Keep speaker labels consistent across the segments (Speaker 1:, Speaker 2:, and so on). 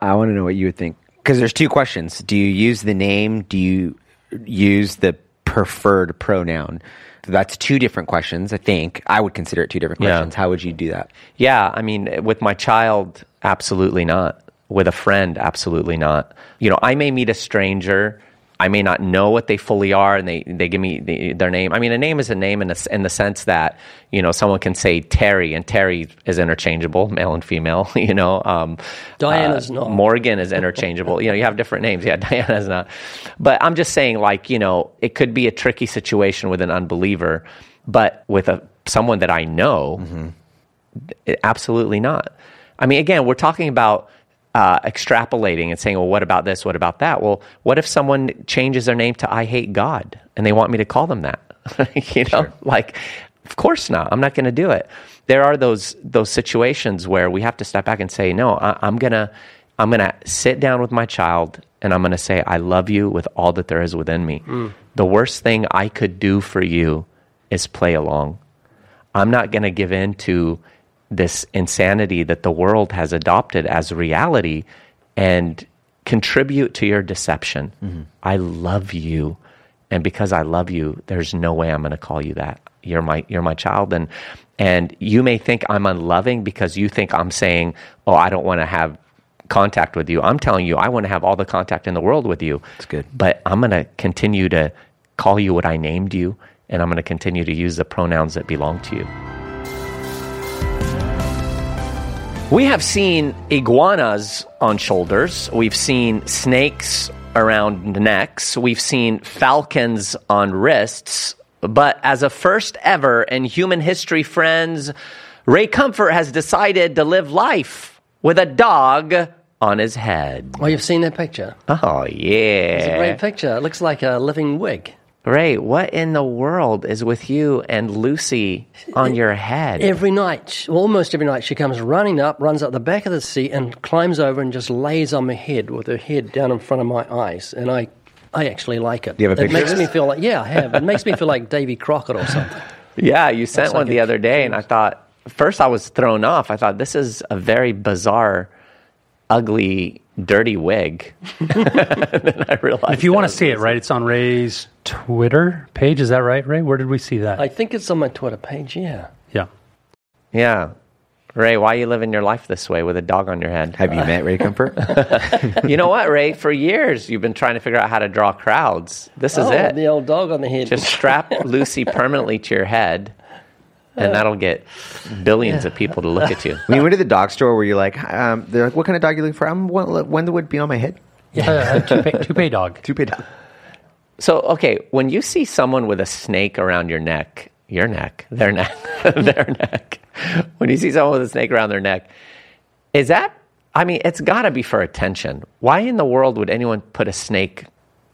Speaker 1: I want to know what you would think because there's two questions. Do you use the name? Do you use the preferred pronoun? That's two different questions. I think I would consider it two different
Speaker 2: Yeah.
Speaker 1: questions. How would you do that?
Speaker 2: Yeah, I mean, with my child, absolutely not. With a friend, absolutely not. You know, I may meet a stranger. I may not know what they fully are, and they, they give me the, their name. I mean, a name is a name in the, in the sense that, you know, someone can say Terry, and Terry is interchangeable, male and female, you know. Um,
Speaker 3: Diana's
Speaker 2: uh,
Speaker 3: not.
Speaker 2: Morgan is interchangeable. you know, you have different names. Yeah, Diana's not. But I'm just saying, like, you know, it could be a tricky situation with an unbeliever, but with a someone that I know, it- absolutely not. I mean, again, we're talking about uh, extrapolating and saying, well, what about this? What about that? Well, what if someone changes their name to I hate God and they want me to call them that? you know, like, of course not. I'm not going to do it. There are those those situations where we have to step back and say, no, I, I'm gonna I'm gonna sit down with my child and I'm gonna say, I love you with all that there is within me. The worst thing I could do for you is play along. I'm not going to give in to this insanity that the world has adopted as reality and contribute to your deception. Mm-hmm. I love you. And because I love you, there's no way I'm going to call you that. You're my you're my child and and you may think I'm unloving because you think I'm saying, "Oh, I don't want to have contact with you." I'm telling you, I want to have all the contact in the world with you.
Speaker 1: That's good.
Speaker 2: But I'm going to continue to call you what I named you and I'm going to continue to use the pronouns that belong to you. We have seen iguanas on shoulders. We've seen snakes around necks. We've seen falcons on wrists. But as a first ever in human history, friends, Ray Comfort has decided to live life with a dog on his head.
Speaker 3: Oh, you've seen that picture?
Speaker 2: Oh, yeah.
Speaker 3: It's a great picture. It looks like a living wig.
Speaker 2: Ray, what in the world is with you and Lucy on your head?
Speaker 3: Every night, almost every night, she comes running up, runs up the back of the seat, and climbs over and just lays on my head with her head down in front of my eyes. And I, I actually like it.
Speaker 1: Do you have a
Speaker 3: it
Speaker 1: picture of
Speaker 3: makes me feel like yeah, I have. It makes me feel like Davy Crockett or something.
Speaker 2: Yeah, you sent
Speaker 3: Looks
Speaker 2: one
Speaker 3: like
Speaker 2: the
Speaker 3: a
Speaker 2: other day, and I thought first I was thrown off. I thought this is a very bizarre, ugly, dirty wig. and then I realized
Speaker 4: If you want to see it, right, it's on Ray's Twitter page. Is that right, Ray? Where did we see that?
Speaker 3: I think it's on my Twitter page. Yeah.
Speaker 4: yeah.
Speaker 2: Yeah, Ray, why are you living your life this way with a dog on your head?
Speaker 1: Have you met Ray Comfort?
Speaker 2: you know what, Ray? For years you've been trying to figure out how to draw crowds. This is
Speaker 3: oh,
Speaker 2: it.
Speaker 3: the old dog on the head.
Speaker 2: Just strap Lucy permanently to your head, and that'll get billions of people to look at you.
Speaker 1: when you went to the dog store, where you're like, um, they're like, what kind of dog are you looking for? I'm one, one that would be on my head.
Speaker 4: Yeah. a toupee, toupee dog.
Speaker 1: Toupee dog.
Speaker 2: So, okay, when you see someone with a snake around your neck, your neck, their neck, their neck, when you see someone with a snake around their neck, is that, I mean, it's got to be for attention. Why in the world would anyone put a snake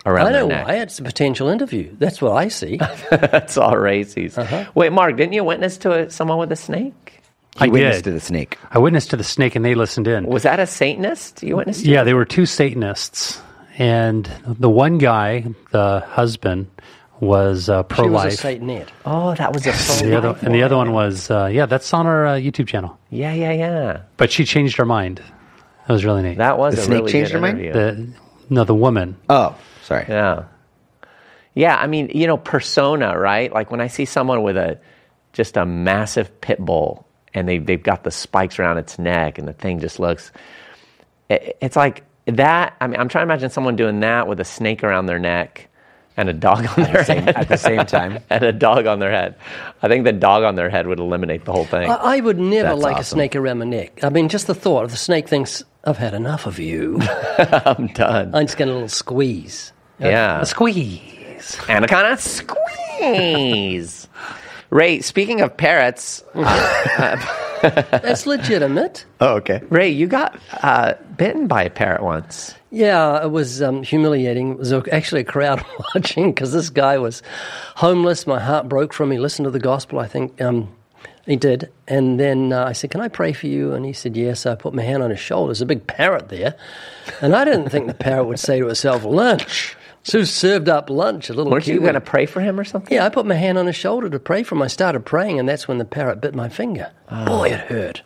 Speaker 2: around
Speaker 3: I
Speaker 2: their
Speaker 3: know
Speaker 2: neck?
Speaker 3: why. It's a potential interview. That's what I see.
Speaker 2: That's all races.
Speaker 3: Uh-huh.
Speaker 2: Wait, Mark, didn't you witness to a, someone with a snake?
Speaker 1: He
Speaker 4: I
Speaker 1: witnessed
Speaker 4: did.
Speaker 1: to the snake.
Speaker 4: I witnessed to the snake and they listened in.
Speaker 2: Was that a Satanist you witnessed to?
Speaker 4: Yeah, they were two Satanists. And the one guy, the husband, was uh, pro
Speaker 3: she was a
Speaker 4: life.
Speaker 3: Satanette.
Speaker 2: Oh, that was a
Speaker 4: The other, and the other one was, uh, yeah, that's on our uh, YouTube channel.
Speaker 2: Yeah, yeah, yeah.
Speaker 4: But she changed her mind. That was really neat.
Speaker 2: That was
Speaker 1: The
Speaker 2: a
Speaker 1: snake
Speaker 2: really
Speaker 1: changed
Speaker 2: good
Speaker 1: her mind?
Speaker 4: the, no, the woman.
Speaker 1: Oh, sorry.
Speaker 2: Yeah. Yeah, I mean, you know, persona, right? Like when I see someone with a just a massive pit bull and they they've got the spikes around its neck and the thing just looks it, it's like that I mean, I'm trying to imagine someone doing that with a snake around their neck and a dog on their
Speaker 1: Same-
Speaker 2: head
Speaker 1: at the same time.
Speaker 2: and a dog on their head. I think the dog on their head would eliminate the whole thing.
Speaker 3: I, I would never
Speaker 1: That's
Speaker 3: like a snake around my neck. I mean, just the thought of the snake thinks, I've had enough of you.
Speaker 2: I'm done.
Speaker 3: I'm just getting a little squeeze.
Speaker 2: Yeah.
Speaker 4: A squeeze.
Speaker 2: and a kind of squeeze. Ray, speaking of parrots,
Speaker 3: That's legitimate.
Speaker 1: Oh, okay.
Speaker 2: Ray, you got uh, bitten by a parrot once.
Speaker 3: Yeah, it was um, humiliating. It was actually a crowd watching because this guy was homeless. My heart broke for him. He listened to the gospel, I think. Um, he did. And then uh, I said, Can I pray for you? And he said, Yes. I put my hand on his shoulder. There's a big parrot there. And I didn't think the parrot would say to itself, Lunch. So served up lunch, a little
Speaker 2: Weren't you going to pray for him or something?
Speaker 3: Yeah, I put my hand on his shoulder to pray for him. I started praying, and that's when the parrot bit my finger. Boy, it hurt.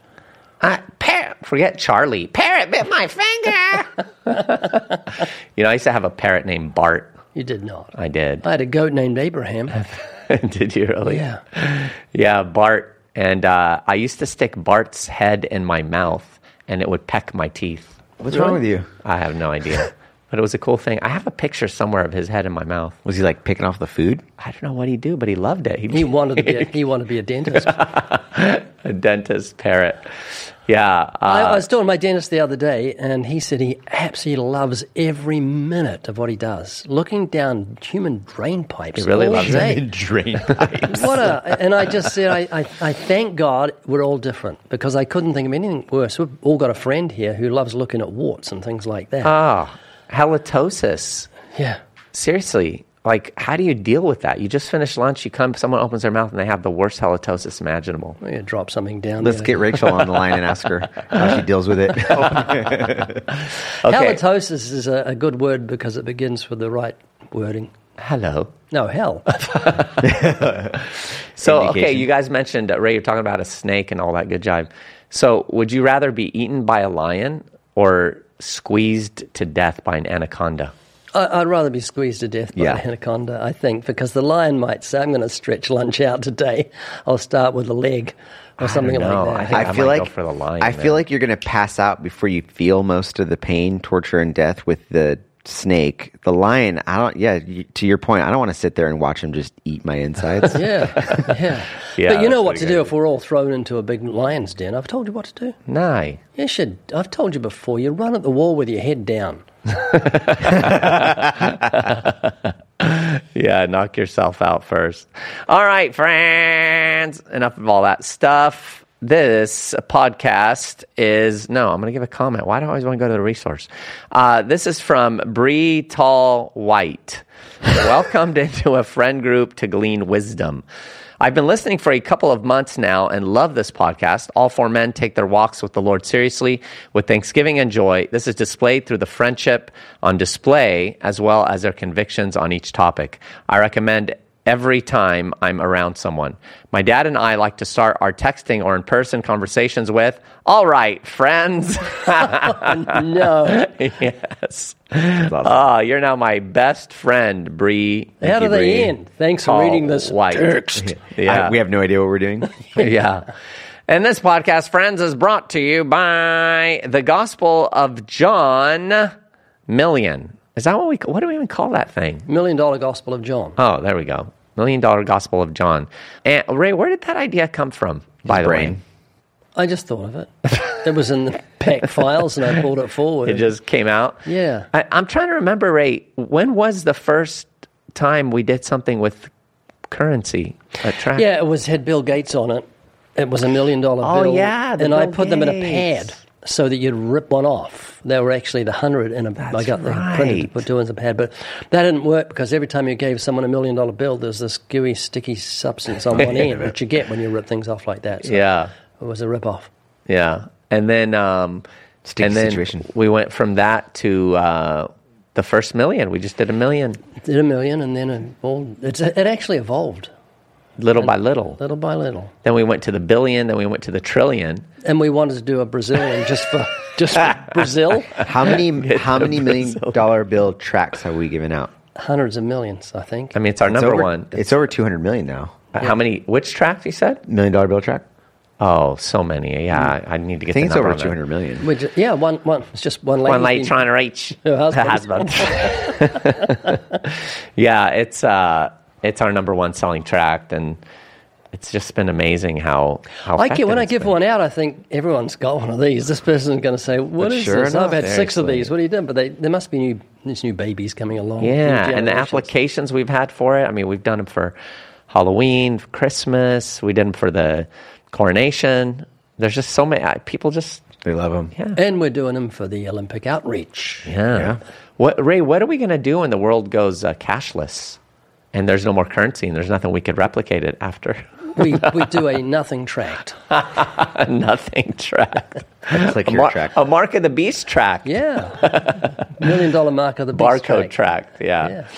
Speaker 2: Uh, parrot, forget Charlie. Parrot bit my finger. you know, I used to have a parrot named Bart.
Speaker 3: You did not.
Speaker 2: I did.
Speaker 3: I had a goat named Abraham.
Speaker 2: did you really?
Speaker 3: Yeah.
Speaker 2: Yeah, Bart. And uh, I used to stick Bart's head in my mouth, and it would peck my teeth.
Speaker 1: What's wrong with you?
Speaker 2: I have no idea. But it was a cool thing. I have a picture somewhere of his head in my mouth.
Speaker 1: Was he like picking off the food?
Speaker 2: I don't know what he'd do, but he loved it. He'd
Speaker 3: He wanted to be a, he wanted to be a dentist.
Speaker 2: a dentist parrot. Yeah.
Speaker 3: I, I
Speaker 2: Uh,
Speaker 3: was talking to my dentist the other day, and he said he absolutely loves every minute of what he does. Looking down human drain pipes.
Speaker 2: He really
Speaker 3: all
Speaker 2: loves
Speaker 3: day.
Speaker 1: Drain pipes.
Speaker 3: What a, and I just said, I, I, I thank God we're all different because I couldn't think of anything worse. We've all got a friend here who loves looking at warts and things like that.
Speaker 2: ah, halitosis.
Speaker 3: yeah.
Speaker 2: Seriously. Like, how do you deal with that? You just finish lunch, you come, someone opens their mouth, and they have the worst halitosis imaginable.
Speaker 3: Well, you drop something down
Speaker 1: Let's
Speaker 3: there.
Speaker 1: get Rachel on the line and ask her how she deals with it.
Speaker 2: Okay.
Speaker 3: Halitosis is a, a good word because it begins with the right wording.
Speaker 2: Hello.
Speaker 3: No, hell.
Speaker 2: So, okay, you guys mentioned, uh, Ray, you're talking about a snake and all that good jive. So, would you rather be eaten by a lion or squeezed to death by an anaconda?
Speaker 3: I, I'd rather be squeezed to death by
Speaker 1: Yeah.
Speaker 3: an anaconda, I think, because the lion might say, I'm going to stretch lunch out today. I'll start with a leg or something
Speaker 2: know.
Speaker 3: like
Speaker 2: I
Speaker 3: that.
Speaker 2: think
Speaker 1: I
Speaker 2: I
Speaker 1: feel like
Speaker 2: for the lion
Speaker 1: I
Speaker 2: there.
Speaker 1: feel like you're going to pass out before you feel most of the pain, torture, and death with the snake. The lion, I don't. Yeah, you, to your point, I don't want to sit there and watch him just eat my insides.
Speaker 3: yeah, yeah.
Speaker 2: Yeah,
Speaker 3: but you know what to do
Speaker 2: good.
Speaker 3: if we're all thrown into a big lion's den. I've told you what to do.
Speaker 2: Nah.
Speaker 3: You should. I've told you before. You run at the wall with your head down.
Speaker 2: Yeah, knock yourself out first. All right, friends. Enough of all that stuff. This podcast is no. I'm going to give a comment. Why do I always want to go to the resource? Uh, this is from Bree Tall White. Welcomed into a friend group to glean wisdom. I've been listening for a couple of months now and love this podcast. All four men take their walks with the Lord seriously with thanksgiving and joy. This is displayed through the friendship on display as well as their convictions on each topic. I recommend every time I'm around someone. My dad and I like to start our texting or in person conversations with, All right, friends.
Speaker 3: No.
Speaker 2: yes. Ah, you're now my best friend, Bree.
Speaker 3: How do
Speaker 1: you,
Speaker 3: they end? Thanks for
Speaker 2: Tall
Speaker 3: reading this
Speaker 2: White.
Speaker 3: text.
Speaker 2: Yeah.
Speaker 1: I- we have no idea what we're doing.
Speaker 2: yeah. And this podcast, friends, is brought to you by the Gospel of John Million. Is that what we? What do we even call that thing?
Speaker 3: Million Dollar Gospel of John.
Speaker 2: Oh, there we go. Million Dollar Gospel of John. And Ray, where did that idea come from? By the way.
Speaker 3: I just thought of it. it was in the pack files, and I pulled it forward.
Speaker 2: it just came out.
Speaker 3: Yeah.
Speaker 2: I, I'm trying to remember, Ray. When was the first time we did something with currency? A track?
Speaker 3: Yeah, it was had Bill Gates on it. It was a million dollar
Speaker 2: Oh,
Speaker 3: bill.
Speaker 2: yeah, the
Speaker 3: and I
Speaker 2: Bill
Speaker 3: put them in a pad so that you'd rip one off. They were actually the hundred in a. I
Speaker 2: That's
Speaker 3: got them printed to
Speaker 2: right.
Speaker 3: put two in the pad, but that didn't work because every time you gave someone a million dollar bill, there's this gooey, sticky substance on one end, which you get when you rip things off like that. So
Speaker 2: Yeah.
Speaker 3: it was a rip off.
Speaker 2: Yeah, and then um,
Speaker 1: Sticky
Speaker 2: and then
Speaker 1: situation.
Speaker 2: we went from that to uh, the first million. We just did a million,
Speaker 3: Did a million, and then it, all, it's, it actually evolved
Speaker 2: little by little.
Speaker 3: little by little.
Speaker 2: Then we went to the billion. Then we went to the trillion.
Speaker 3: And we wanted to do a Brazilian just for just for Brazil.
Speaker 1: How many how
Speaker 2: the
Speaker 1: many million dollar bill tracks have we given out?
Speaker 3: Hundreds of millions, I think.
Speaker 2: I mean, it's our
Speaker 1: It's
Speaker 2: number
Speaker 1: over-
Speaker 2: one.
Speaker 1: It's over two hundred million now.
Speaker 2: Uh, How many? Which track you said?
Speaker 1: Million dollar bill track.
Speaker 2: Oh, so many. Yeah, I, I need to get.
Speaker 1: I think
Speaker 2: the
Speaker 1: it's over
Speaker 2: number on that.
Speaker 1: two hundred million.
Speaker 3: We ju- yeah, one, one. It's just one lady.
Speaker 2: One lady trying to reach
Speaker 3: Her
Speaker 2: her
Speaker 3: husband.
Speaker 2: husband. yeah, it's uh, it's our number one selling tract, and it's just been amazing how how.
Speaker 3: I get when I give
Speaker 2: been.
Speaker 3: one out, I think everyone's got one of these. This person's going to say, "What
Speaker 1: But
Speaker 3: is
Speaker 1: sure
Speaker 3: this? I've
Speaker 1: enough,
Speaker 3: had six of these. What are you doing?" But they, there must be new, there's new babies coming along.
Speaker 2: Yeah, and the applications we've had for it. I mean, we've done them for Halloween, for Christmas. We did them for the coronation. There's just so many people. Just
Speaker 1: They love them.
Speaker 2: yeah,
Speaker 3: and we're doing them for the Olympic outreach.
Speaker 2: yeah.
Speaker 1: Yeah.
Speaker 2: What Ray? What are we going to do when the world goes uh, cashless and there's no more currency and there's nothing we could replicate it after?
Speaker 3: We we do a nothing tract.
Speaker 2: nothing track.
Speaker 1: Click
Speaker 2: A,
Speaker 1: your
Speaker 2: mar-
Speaker 1: track.
Speaker 2: a mark of the beast track.
Speaker 3: Yeah, million dollar mark of the beast
Speaker 2: barcode
Speaker 3: tract.
Speaker 2: track. Yeah.
Speaker 3: Yeah.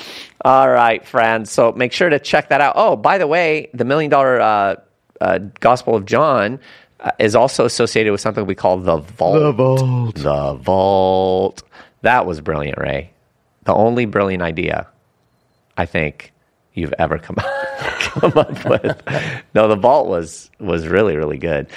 Speaker 2: All right, friends. So make sure to check that out. Oh, by the way, the million dollar uh, uh, Gospel of John, uh, is also associated with something we call the vault. The vault. The vault. That was brilliant, Ray. The only brilliant idea, I think, you've ever come come up with. No, the vault was was really really good.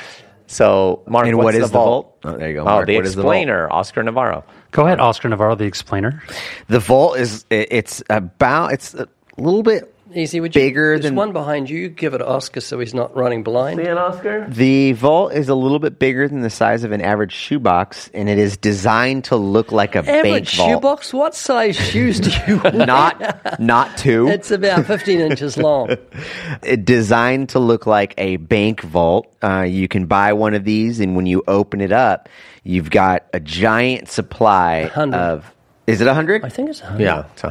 Speaker 2: So, Mark,
Speaker 1: And
Speaker 2: what's
Speaker 1: what
Speaker 2: the
Speaker 1: is the vault? Oh, there you go,
Speaker 2: Oh,
Speaker 1: Mark.
Speaker 2: the
Speaker 1: What is the vault?
Speaker 2: explainer, Oscar Navarro.
Speaker 4: Go ahead, Oscar Navarro, the explainer.
Speaker 1: The vault is it's about it's a little bit
Speaker 3: Easy, would you?
Speaker 1: Bigger
Speaker 3: There's
Speaker 1: than-
Speaker 3: one behind you. You Give it to Oscar so he's not running blind.
Speaker 2: See an Oscar?
Speaker 1: The vault is a little bit bigger than the size of an average shoebox, and it is designed to look like a bank
Speaker 3: Average
Speaker 1: vault.
Speaker 3: shoebox? What size shoes do you wear?
Speaker 1: Not not two.
Speaker 3: It's about 15 inches long.
Speaker 1: It designed to look like a bank vault. Uh, you can buy one of these, and when you open it up, you've got a giant supply
Speaker 3: hundred.
Speaker 1: of. Is it a hundred
Speaker 3: I think it's 100.
Speaker 2: Yeah, it's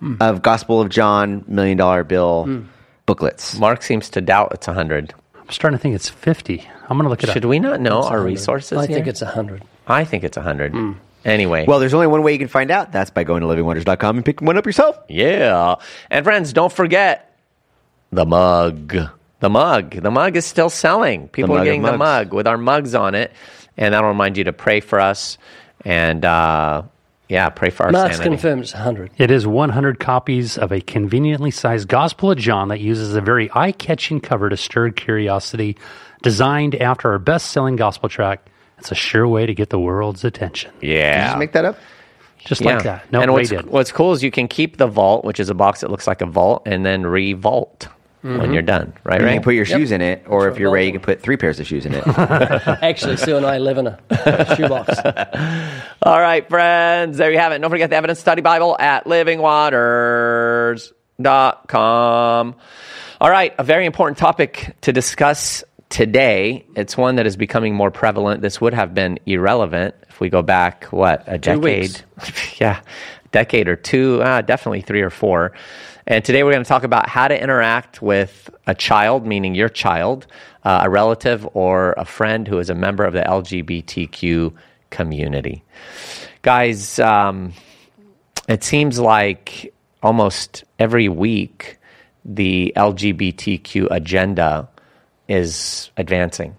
Speaker 2: 100.
Speaker 1: of Gospel of John million dollar bill hmm. booklets?
Speaker 2: Mark seems to doubt it's 100.
Speaker 4: I'm starting to think it's 50. I'm going to look it
Speaker 2: Should
Speaker 4: up.
Speaker 2: Should we not know our
Speaker 3: 100.
Speaker 2: resources
Speaker 3: I think
Speaker 2: here?
Speaker 3: it's 100.
Speaker 2: I think it's 100. Hmm. Anyway.
Speaker 1: Well, there's only one way you can find out. That's by going to livingwaters.com and picking one up yourself.
Speaker 2: Yeah. And friends, don't forget the mug. The mug. The mug is still selling. People are getting the mug with our mugs on it. And that'll remind you to pray for us. And uh, yeah, pray for our
Speaker 3: Mark's
Speaker 2: sanity.
Speaker 3: confirmed it's 100.
Speaker 4: It is 100 copies of a conveniently sized Gospel of John that uses a very eye catching cover to stir curiosity, designed after our best selling gospel track. It's a sure way to get the world's attention.
Speaker 1: Did you
Speaker 2: Yeah.
Speaker 1: just make that up?
Speaker 4: Just like that. No,
Speaker 2: and
Speaker 4: Ray
Speaker 2: what's,
Speaker 4: did.
Speaker 2: what's cool is you can keep the vault, which is a box that looks like a vault, and then revault when you're done. Right,
Speaker 1: You
Speaker 2: right?
Speaker 1: can put your shoes in it, or
Speaker 3: That's
Speaker 1: if you're
Speaker 3: a
Speaker 1: ready, you can put three pairs of shoes in it.
Speaker 3: Actually, Sue and I live in a shoebox.
Speaker 2: All right, friends. There you have it. Don't forget the Evidence Study Bible at livingwaters.com. All right, a very important topic to discuss today. It's one that is becoming more prevalent. This would have been irrelevant if we go back, what, a
Speaker 3: Two
Speaker 2: decade?
Speaker 3: weeks.
Speaker 2: yeah, decade or two, uh, definitely three or four. And today we're going to talk about how to interact with a child, meaning your child, uh, a relative, or a friend who is a member of the LGBTQ community. Guys, um, it seems like almost every week the LGBTQ agenda is advancing.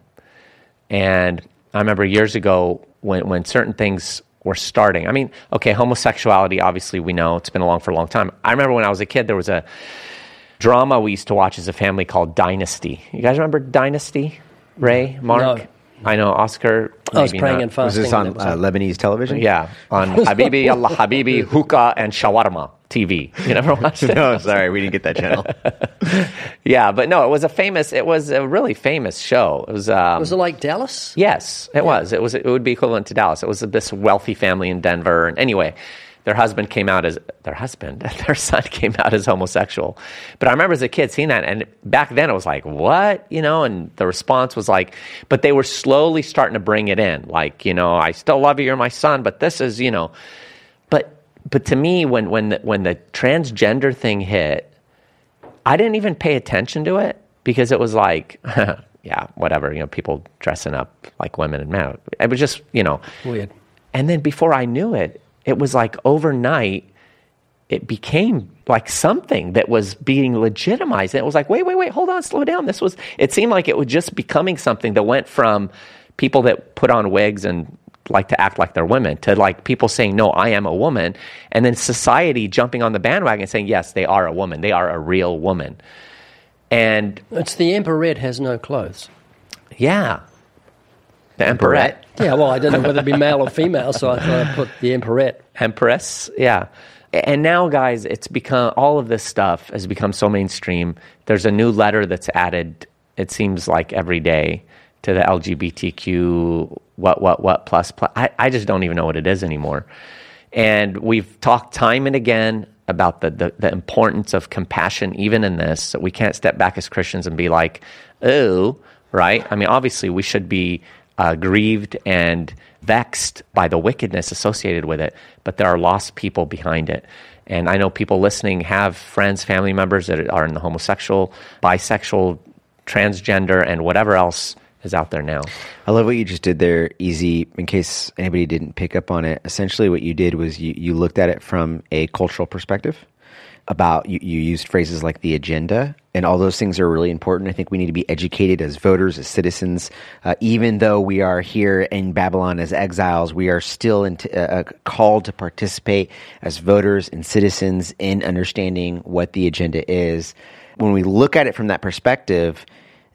Speaker 2: And I remember years ago when, when certain things were starting. I mean, okay, homosexuality, obviously, we know it's been along for a long time. I remember when I was a kid, there was a drama we used to watch as a family called Dynasty. You guys remember Dynasty? Ray, Mark?
Speaker 3: No.
Speaker 2: I know, Oscar.
Speaker 3: I was
Speaker 2: maybe
Speaker 3: praying
Speaker 2: not.
Speaker 3: and
Speaker 1: Was this on
Speaker 3: That
Speaker 1: uh. Lebanese television?
Speaker 2: Yeah, on Habibi Allah Habibi Hookah and Shawarma TV. You never watched it?
Speaker 1: no, sorry, we didn't get that channel.
Speaker 2: Yeah, but no, it was a famous. It was a really famous show. It was. Um,
Speaker 3: Was it like Dallas?
Speaker 2: Yes, it was. It was. It would be equivalent to Dallas. It was this wealthy family in Denver, and anyway, their husband came out as their husband. Their son came out as homosexual. But I remember as a kid seeing that, and back then it was like, what, you know? And the response was like, but they were slowly starting to bring it in, like, you know, I still love you, you're my son, but this is, you know, but to me, when when the, when the transgender thing hit, I didn't even pay attention to it because it was like, yeah, whatever, you know, people dressing up like women and men. It was just, you know,
Speaker 3: Weird.
Speaker 2: and then before I knew it, it was like overnight, it became like something that was being legitimized. And it was like, wait, wait, wait, hold on, slow down. This was, it seemed like it was just becoming something that went from people that put on wigs and like to act like they're women to like people saying, no, I am a woman. And then society jumping on the bandwagon saying, yes, they are a woman. They are a real woman. And
Speaker 3: It's the emperorette has no clothes.
Speaker 2: yeah, the emperorette.
Speaker 3: Yeah, well, I didn't know whether it'd be male or female, so I thought I'd put the emperorette.
Speaker 2: Empress, yeah. And now, guys, it's become all of this stuff has become so mainstream. There's a new letter that's added. It seems like every day to the LGBTQ what what what plus plus. I, I just don't even know what it is anymore. And we've talked time and again about the, the, the importance of compassion, even in this. So We can't step back as Christians and be like, oh, right? I mean, obviously, we should be uh, grieved and vexed by the wickedness associated with it, but there are lost people behind it. And I know people listening have friends, family members that are in the homosexual, bisexual, transgender, and whatever else is out there now.
Speaker 1: I love what you just did there, Easy. In case anybody didn't pick up on it, essentially what you did was you, you looked at it from a cultural perspective. about you, you used phrases like the agenda, and all those things are really important. I think we need to be educated as voters, as citizens. Uh, even though we are here in Babylon as exiles, we are still t- uh, called to participate as voters and citizens in understanding what the agenda is. When we look at it from that perspective,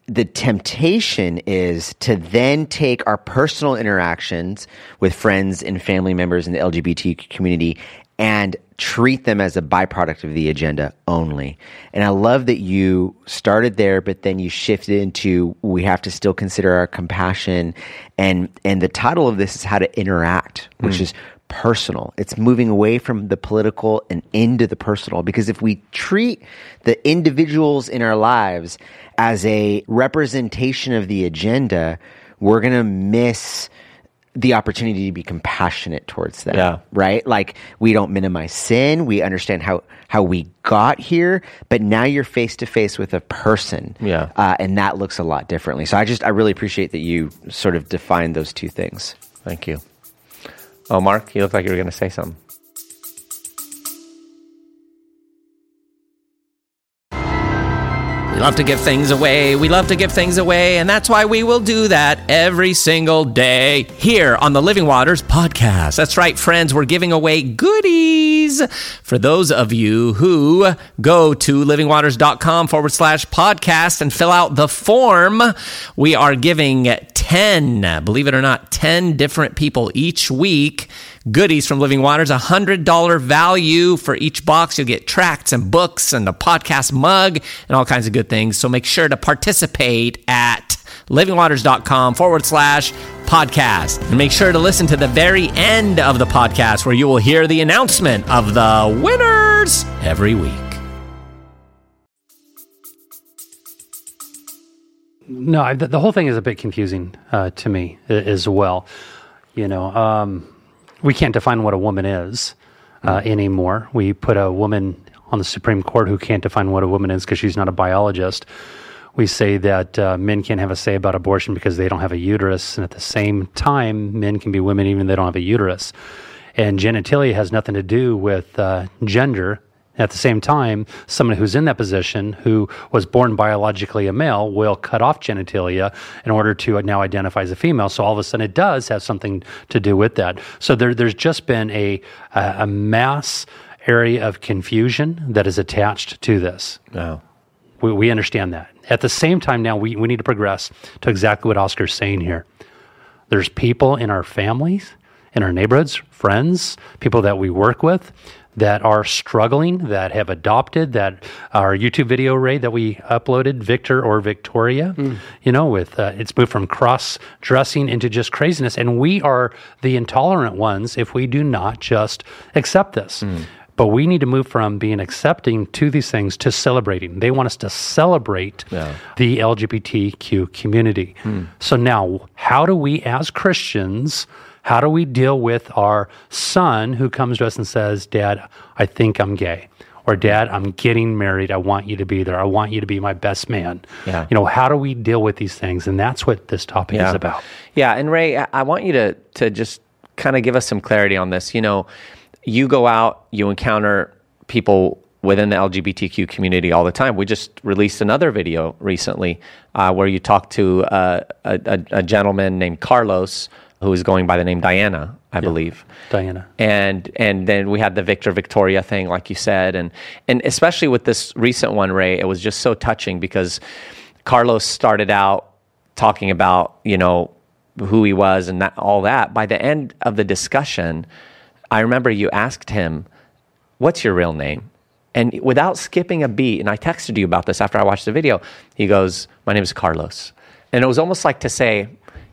Speaker 1: the temptation is to then take our personal interactions with friends and family members in the LGBT community and treat them as a byproduct of the agenda only. And I love that you started there, but then you shifted into we have to still consider our compassion. And, and the title of this is how to interact, which mm. is personal. It's moving away from the political and into the personal. Because if we treat the individuals in our lives as a representation of the agenda, we're going to miss the opportunity to be compassionate towards them.
Speaker 2: Yeah.
Speaker 1: Right? Like we don't minimize sin. We understand how, how we got here, but now you're face to face with a person.
Speaker 2: Yeah.
Speaker 1: Uh, and that looks a lot differently. So I just, I really appreciate that you sort of defined those two things.
Speaker 2: Thank you. Oh, Mark, you look like you were going to say something.
Speaker 5: We love to give things away. We love to give things away, and that's why we will do that every single day here on the Living Waters podcast. That's right, friends, we're giving away goodies for those of you who go to livingwaters.com forward slash podcast and fill out the form. We are giving 10, believe it or not, 10 different people each week goodies from Living Waters, a $100 value for each box. You'll get tracts and books and a podcast mug and all kinds of good things. So make sure to participate at livingwaters.com forward slash podcast. And make sure to listen to the very end of the podcast where you will hear the announcement of the winners every week.
Speaker 4: No, the, the whole thing is a bit confusing uh, to me as well. You know, um, we can't define what a woman is uh, mm. anymore. We put a woman on the Supreme Court who can't define what a woman is because she's not a biologist. We say that uh, men can't have a say about abortion because they don't have a uterus, and at the same time, men can be women even if they don't have a uterus. And genitalia has nothing to do with uh, gender. At the same time, someone who's in that position, who was born biologically a male, will cut off genitalia in order to now identify as a female. So all of a sudden, it does have something to do with that. So there, there's just been a, a mass area of confusion that is attached to this. We, we understand that. At the same time, now we, we need to progress to exactly what Oscar's saying here. There's people in our families, in our neighborhoods, friends, people that we work with that are struggling, that have adopted, that our YouTube video Ray that we uploaded, Victor or Victoria, mm. you know, with uh, it's moved from cross dressing into just craziness, and we are the intolerant ones if we do not just accept this. Mm. But we need to move from being accepting to these things to celebrating. They want us to celebrate yeah. the LGBTQ community. Mm. So now, how do we as Christians? How do we deal with our son who comes to us and says, Dad, I think I'm gay? Or, Dad, I'm getting married. I want you to be there. I want you to be my best man.
Speaker 2: Yeah.
Speaker 4: You know, how do we deal with these things? And that's what this topic
Speaker 2: yeah.
Speaker 4: is about.
Speaker 2: Yeah. And, Ray, I want you to, to just kind of give us some clarity on this. You know, you go out, you encounter people within the LGBTQ community all the time. We just released another video recently uh, where you talked to uh, a, a, a, gentleman named Carlos who is going by the name Diana, I yeah, believe.
Speaker 4: Diana.
Speaker 2: And and then we had the Victor Victoria thing, like you said, and and especially with this recent one, Ray, it was just so touching because Carlos started out talking about you know who he was and that, all that. By the end of the discussion, I remember you asked him, "What's your real name?" And without skipping a beat, and I texted you about this after I watched the video. He goes, "My name is Carlos," and it was almost like to say,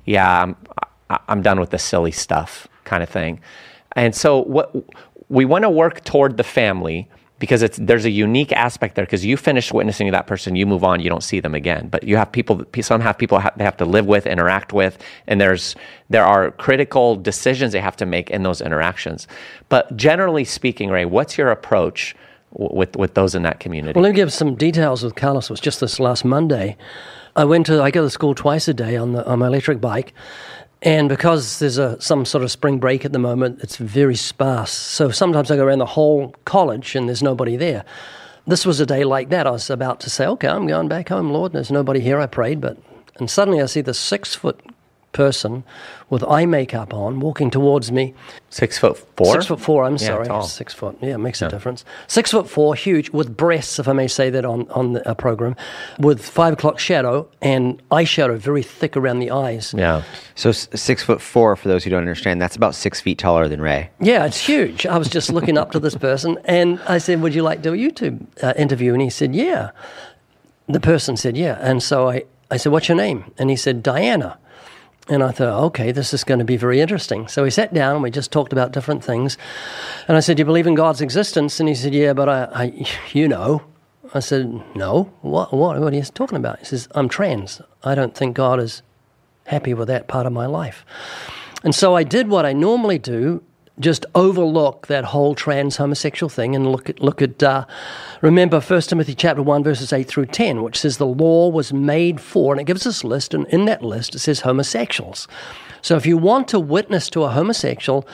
Speaker 2: "Yeah, I'm, I'm done with the silly stuff kind of thing. And so what we want to work toward the family because it's there's a unique aspect there because you finish witnessing that person you move on you don't see them again. But you have people some have people they have to live with interact with and there's there are critical decisions they have to make in those interactions. But generally speaking ray what's your approach with with those in that community?
Speaker 3: Well let me give some details with carlos it was just this last monday. I went to i go to school twice a day on the on my electric bike And because there's a some sort of spring break at the moment, it's very sparse. So sometimes I go around the whole college and there's nobody there. This was a day like that. I was about to say, "Okay, I'm going back home, Lord. There's nobody here." I prayed, but and suddenly I see the six foot person with eye makeup on walking towards me.
Speaker 2: Six foot four.
Speaker 3: Six foot four. I'm
Speaker 2: Yeah,
Speaker 3: sorry,
Speaker 2: tall.
Speaker 3: six foot. Yeah, it makes a difference. Six foot four, huge, with breasts, if I may say that on on the uh, program, with five o'clock shadow and eyeshadow very thick around the eyes.
Speaker 2: Yeah.
Speaker 1: So six foot four, for those who don't understand, that's about six feet taller than Ray.
Speaker 3: Yeah, it's huge. I was just looking up to this person, and I said, "Would you like to do a YouTube uh, interview?" And he said, "Yeah." The person said, "Yeah," and so I, I said, "What's your name?" And he said, "Diana." And I thought, okay, this is going to be very interesting. So we sat down and we just talked about different things. And I said, "Do you believe in God's existence?" And he said, "Yeah, but I, I you know." I said, "No. What? What? What are you talking about?" He says, "I'm trans. I don't think God is happy with that part of my life." And so I did what I normally do, just overlook that whole trans homosexual thing and look at look at uh, remember 1 Timothy chapter 1 verses 8 through 10 which says the law was made for and it gives us a list and in that list it says homosexuals. So if you want to witness to a homosexual,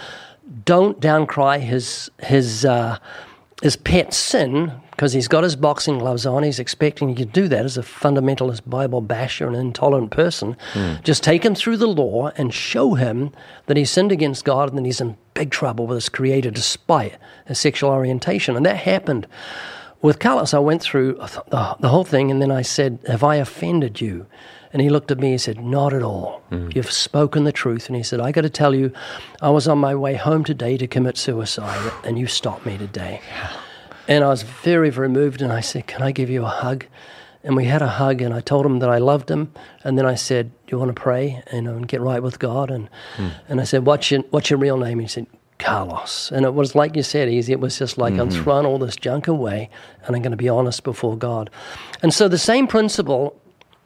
Speaker 3: don't downcry his his uh, his pet sin because he's got his boxing gloves on. He's expecting you to do that as a fundamentalist Bible basher and intolerant person. Hmm. Just take him through the law and show him that he sinned against God and that he's in big trouble with his Creator despite his sexual orientation. And that happened with Carlos. I went through the, the whole thing and then I said, Have I offended you? And he looked at me and said, Not at all. Hmm. You've spoken the truth. And he said, I got to tell you, I was on my way home today to commit suicide, and you stopped me today. And I was very, very moved. And I said, Can I give you a hug? And we had a hug, and I told him that I loved him. And then I said, Do you want to pray and, and get right with God? And, hmm. and I said, what's your, what's your real name? And he said, Carlos. And it was like you said, easy. It was just like, I'm mm-hmm. throwing all this junk away, and I'm going to be honest before God. And so the same principle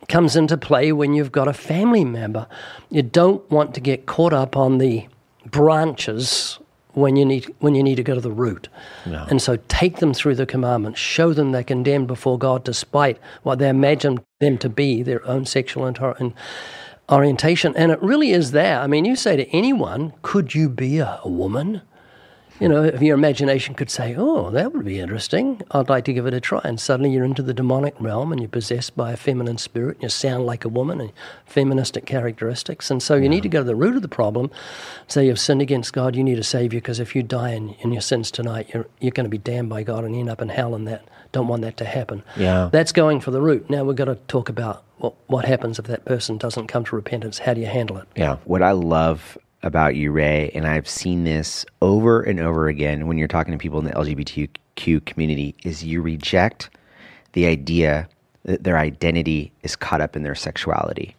Speaker 3: comes into play when you've got a family member. You don't want to get caught up on the branches when you need when you need to go to the root. And so take them through the commandments, show them they're condemned before God despite what they imagine them to be, their own sexual inter- and orientation. And it really is there. I mean, you say to anyone, could you be a, a woman? You know, if your imagination could say, oh, that would be interesting, I'd like to give it a try. And suddenly you're into the demonic realm and you're possessed by a feminine spirit and you sound like a woman and feministic characteristics. And so you need to go to the root of the problem. Say you've sinned against God, you need a savior because if you die in, in your sins tonight, you're, you're going to be damned by God and end up in hell and that. Don't want that to happen.
Speaker 2: Yeah.
Speaker 3: That's going for the root. Now we've got to talk about what, what happens if that person doesn't come to repentance. How do you handle it?
Speaker 2: Yeah.
Speaker 1: What I love about you, Ray, and I've seen this over and over again when you're talking to people in the LGBTQ community, is you reject the idea that their identity is caught up in their sexuality.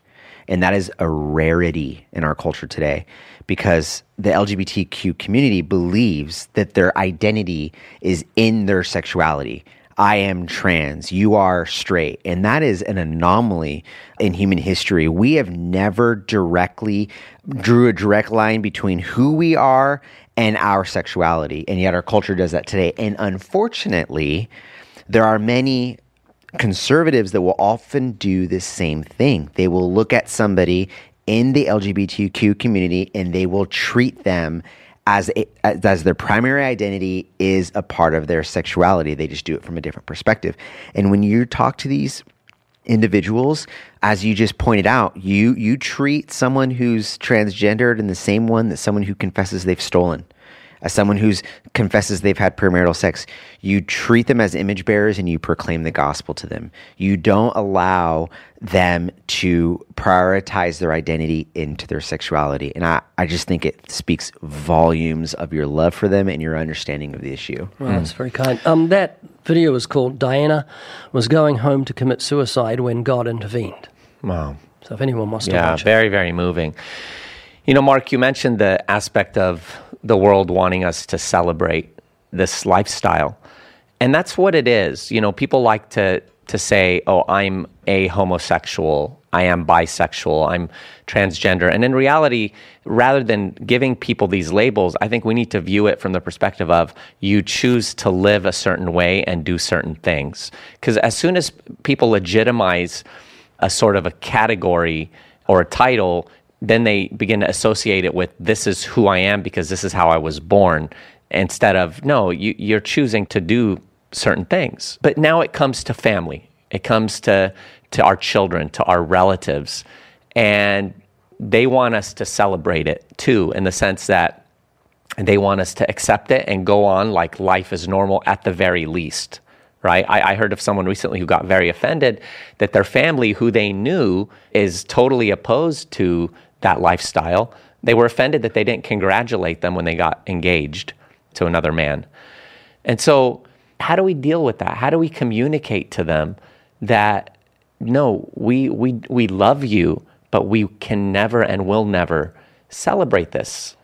Speaker 1: And that is a rarity in our culture today because the LGBTQ community believes that their identity is in their sexuality. I am trans, you are straight. And that is an anomaly in human history. We have never directly drew a direct line between who we are and our sexuality. And yet our culture does that today. And unfortunately, there are many conservatives that will often do the same thing. They will look at somebody in the LGBTQ community and they will treat them as as as their primary identity is a part of their sexuality. They just do it from a different perspective. And when you talk to these individuals, as you just pointed out, you you treat someone who's transgendered in the same one that someone who confesses they've stolen as someone who's confesses they've had premarital sex, you treat them as image bearers and you proclaim the gospel to them. You don't allow them to prioritize their identity into their sexuality. And I, I just think it speaks volumes of your love for them and your understanding of the issue.
Speaker 3: Well, that's very kind. Um, that video was called Diana was going home to commit suicide when God intervened.
Speaker 2: Wow.
Speaker 3: So if anyone wants to
Speaker 2: Yeah,
Speaker 3: watch it.
Speaker 2: very, very moving. You know, Mark, you mentioned the aspect of the world wanting us to celebrate this lifestyle. And that's what it is. You know, people like to to say, "Oh, I'm a homosexual, I am bisexual, I'm transgender." And in reality, rather than giving people these labels, I think we need to view it from the perspective of you choose to live a certain way and do certain things. Cuz as soon as people legitimize a sort of a category or a title, then they begin to associate it with this is who I am because this is how I was born, instead of no, you, you're choosing to do certain things. But now it comes to family. It comes to to our children, to our relatives, and they want us to celebrate it too, in the sense that they want us to accept it and go on like life is normal at the very least. Right? I, I heard of someone recently who got very offended that their family, who they knew is totally opposed to that lifestyle, they were offended that they didn't congratulate them when they got engaged to another man. And so, how do we deal with that? How do we communicate to them that no, we, we, we love you, but we can never and will never celebrate this?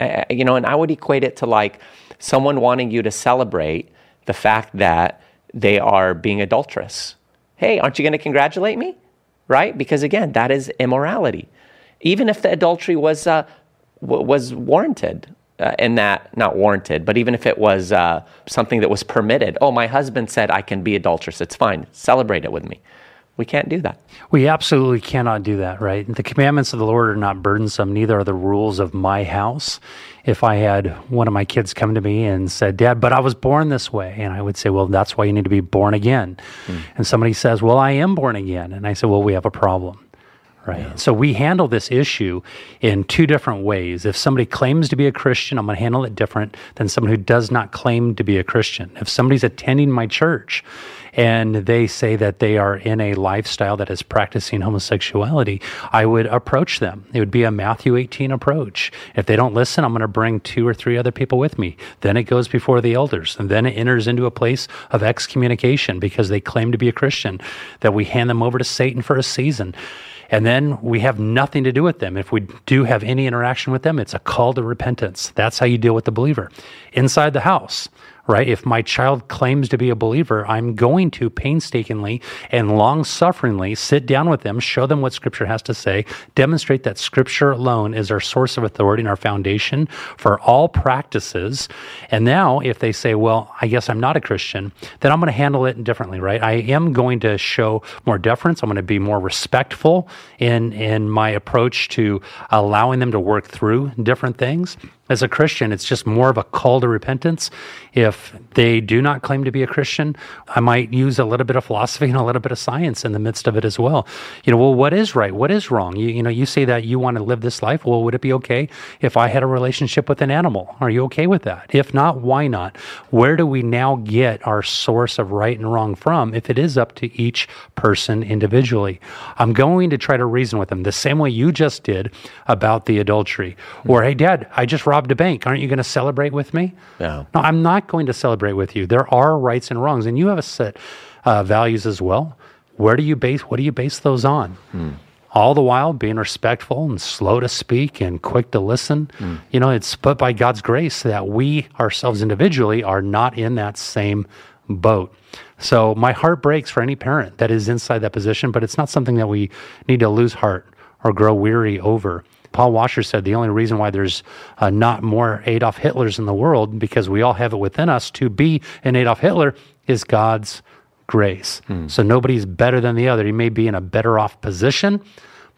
Speaker 2: Uh, you know, and I would equate it to like someone wanting you to celebrate the fact that they are being adulterous. Hey, aren't you going to congratulate me? Right? Because again, that is immorality. Even if the adultery was, uh, w- was warranted, uh, in that not warranted, but even if it was uh, something that was permitted, oh, my husband said I can be adulterous, it's fine, celebrate it with me. We can't do that.
Speaker 4: We absolutely cannot do that, right? The commandments of the Lord are not burdensome, neither are the rules of my house. If I had one of my kids come to me and said, Dad, but I was born this way, and I would say, Well, that's why you need to be born again. Mm. And somebody says, Well, I am born again. And I say, Well, we have a problem right? Yeah. So we handle this issue in two different ways. If somebody claims to be a Christian, I'm going to handle it different than someone who does not claim to be a Christian. If somebody's attending my church and they say that they are in a lifestyle that is practicing homosexuality, I would approach them. It would be a Matthew 18 approach. If they don't listen, I'm going to bring two or three other people with me. Then it goes before the elders, and then it enters into a place of excommunication because they claim to be a Christian, that we hand them over to Satan for a season. And then we have nothing to do with them. If we do have any interaction with them, it's a call to repentance. That's how you deal with the believer. Inside the house, right? If my child claims to be a believer, I'm going to painstakingly and long sufferingly sit down with them, show them what Scripture has to say, demonstrate that Scripture alone is our source of authority and our foundation for all practices. And now, if they say, well, I guess I'm not a Christian, then I'm going to handle it differently, right? I am going to show more deference. I'm going to be more respectful in, in my approach to allowing them to work through different things as a Christian, it's just more of a call to repentance. If they do not claim to be a Christian, I might use a little bit of philosophy and a little bit of science in the midst of it as well. You know, well, what is right? What is wrong? You, you know, you say that you want to live this life. Well, would it be okay if I had a relationship with an animal? Are you okay with that? If not, why not? Where do we now get our source of right and wrong from if it is up to each person individually? I'm going to try to reason with them the same way you just did about the adultery. Or, hey, dad, I just robbed a bank. Aren't you going to celebrate with me?
Speaker 2: No.
Speaker 4: No, I'm not going to celebrate with you. There are rights and wrongs, and you have a set uh, values as well. Where do you base? What do you base those on? Hmm. All the while being respectful and slow to speak and quick to listen. Hmm. You know, it's but by God's grace that we ourselves individually are not in that same boat. So my heart breaks for any parent that is inside that position, but it's not something that we need to lose heart or grow weary over. Paul Washer said the only reason why there's uh, not more Adolf Hitlers in the world, because we all have it within us to be an Adolf Hitler, is God's grace. Hmm. So nobody's better than the other. He may be in a better off position,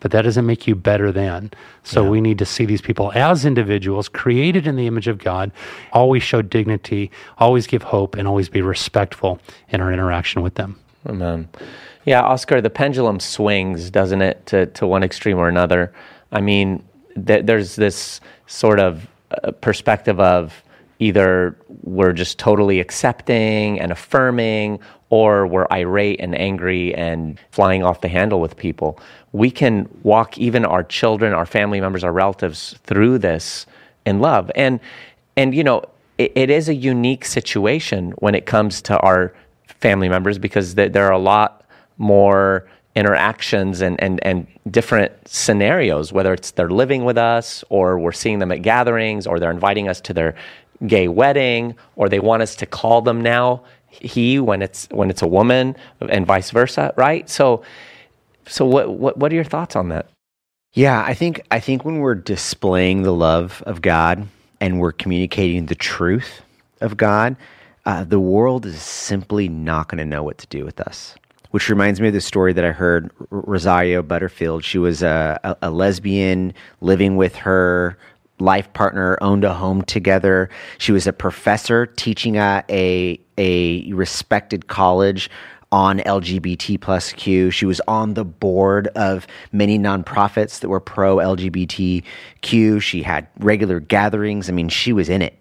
Speaker 4: but that doesn't make you better than. So yeah. we need to see these people as individuals created in the image of God, always show dignity, always give hope, and always be respectful in our interaction with them.
Speaker 2: Amen. Yeah, Oscar, the pendulum swings, doesn't it, to, to one extreme or another. I mean, th- there's this sort of uh, perspective of either we're just totally accepting and affirming, or we're irate and angry and flying off the handle with people. We can walk even our children, our family members, our relatives through this in love. And and you know, it, is a unique situation when it comes to our family members because th- there are a lot more interactions and, and, and different scenarios, whether it's they're living with us or we're seeing them at gatherings or they're inviting us to their gay wedding or they want us to call them now he when it's when it's a woman and vice versa, right? So so what what what are your thoughts on that?
Speaker 1: Yeah, I think I think when we're displaying the love of God and we're communicating the truth of God, uh, the world is simply not going to know what to do with us which reminds me of the story that I heard Rosario Butterfield. She was a, a, a lesbian living with her life partner, owned a home together. She was a professor teaching at a a respected college on LGBT plus Q. She was on the board of many nonprofits that were pro LGBTQ. She had regular gatherings. I mean, she was in it.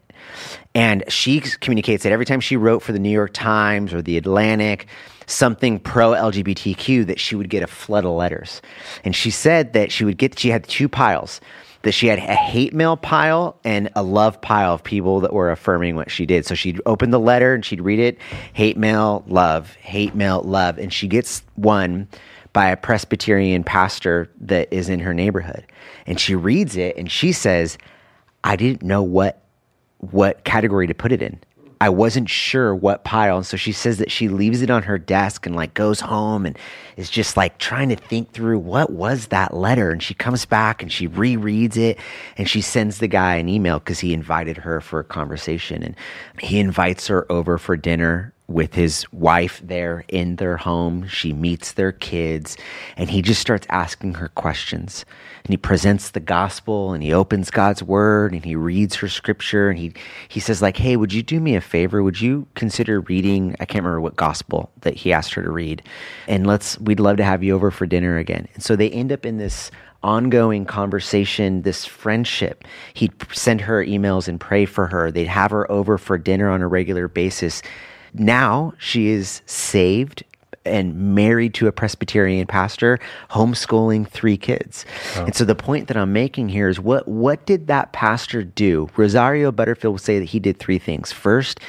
Speaker 1: And she communicates that every time she wrote for the New York Times or the Atlantic, something pro LGBTQ, that she would get a flood of letters. And she said that she would get, she had two piles that she had a hate mail pile and a love pile of people that were affirming what she did. So she'd open the letter and she'd read it hate mail, love, hate mail, love. And she gets one by a Presbyterian pastor that is in her neighborhood. And she reads it and she says, I didn't know what what category to put it in. I wasn't sure what pile. And so she says that she leaves it on her desk and like goes home and is just like trying to think through what was that letter. And she comes back and she rereads it and she sends the guy an email because he invited her for a conversation. And he invites her over for dinner with his wife there in their home. She meets their kids and he just starts asking her questions. And he presents the gospel and he opens God's word and he reads her scripture and he he says like, "Hey, would you do me a favor? Would you consider reading I can't remember what gospel that he asked her to read. And let's we'd love to have you over for dinner again." And so they end up in this ongoing conversation, this friendship. He'd send her emails and pray for her. They'd have her over for dinner on a regular basis now she is saved and married to a Presbyterian pastor, homeschooling three kids. Oh. And so the point that I'm making here is what what did that pastor do? Rosario Butterfield will say that he did three things. First,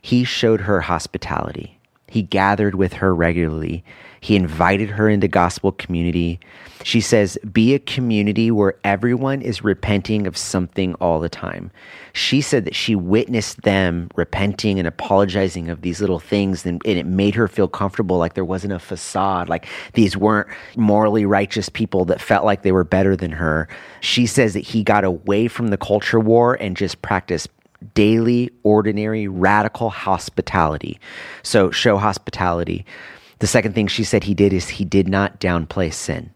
Speaker 1: he showed her hospitality. He gathered with her regularly. He invited her into gospel community. She says, be a community where everyone is repenting of something all the time. She said that she witnessed them repenting and apologizing of these little things, and, and it made her feel comfortable, like there wasn't a facade, like these weren't morally righteous people that felt like they were better than her. She says that he got away from the culture war and just practiced daily, ordinary, radical hospitality. So, show hospitality. The second thing she said he did is he did not downplay sin.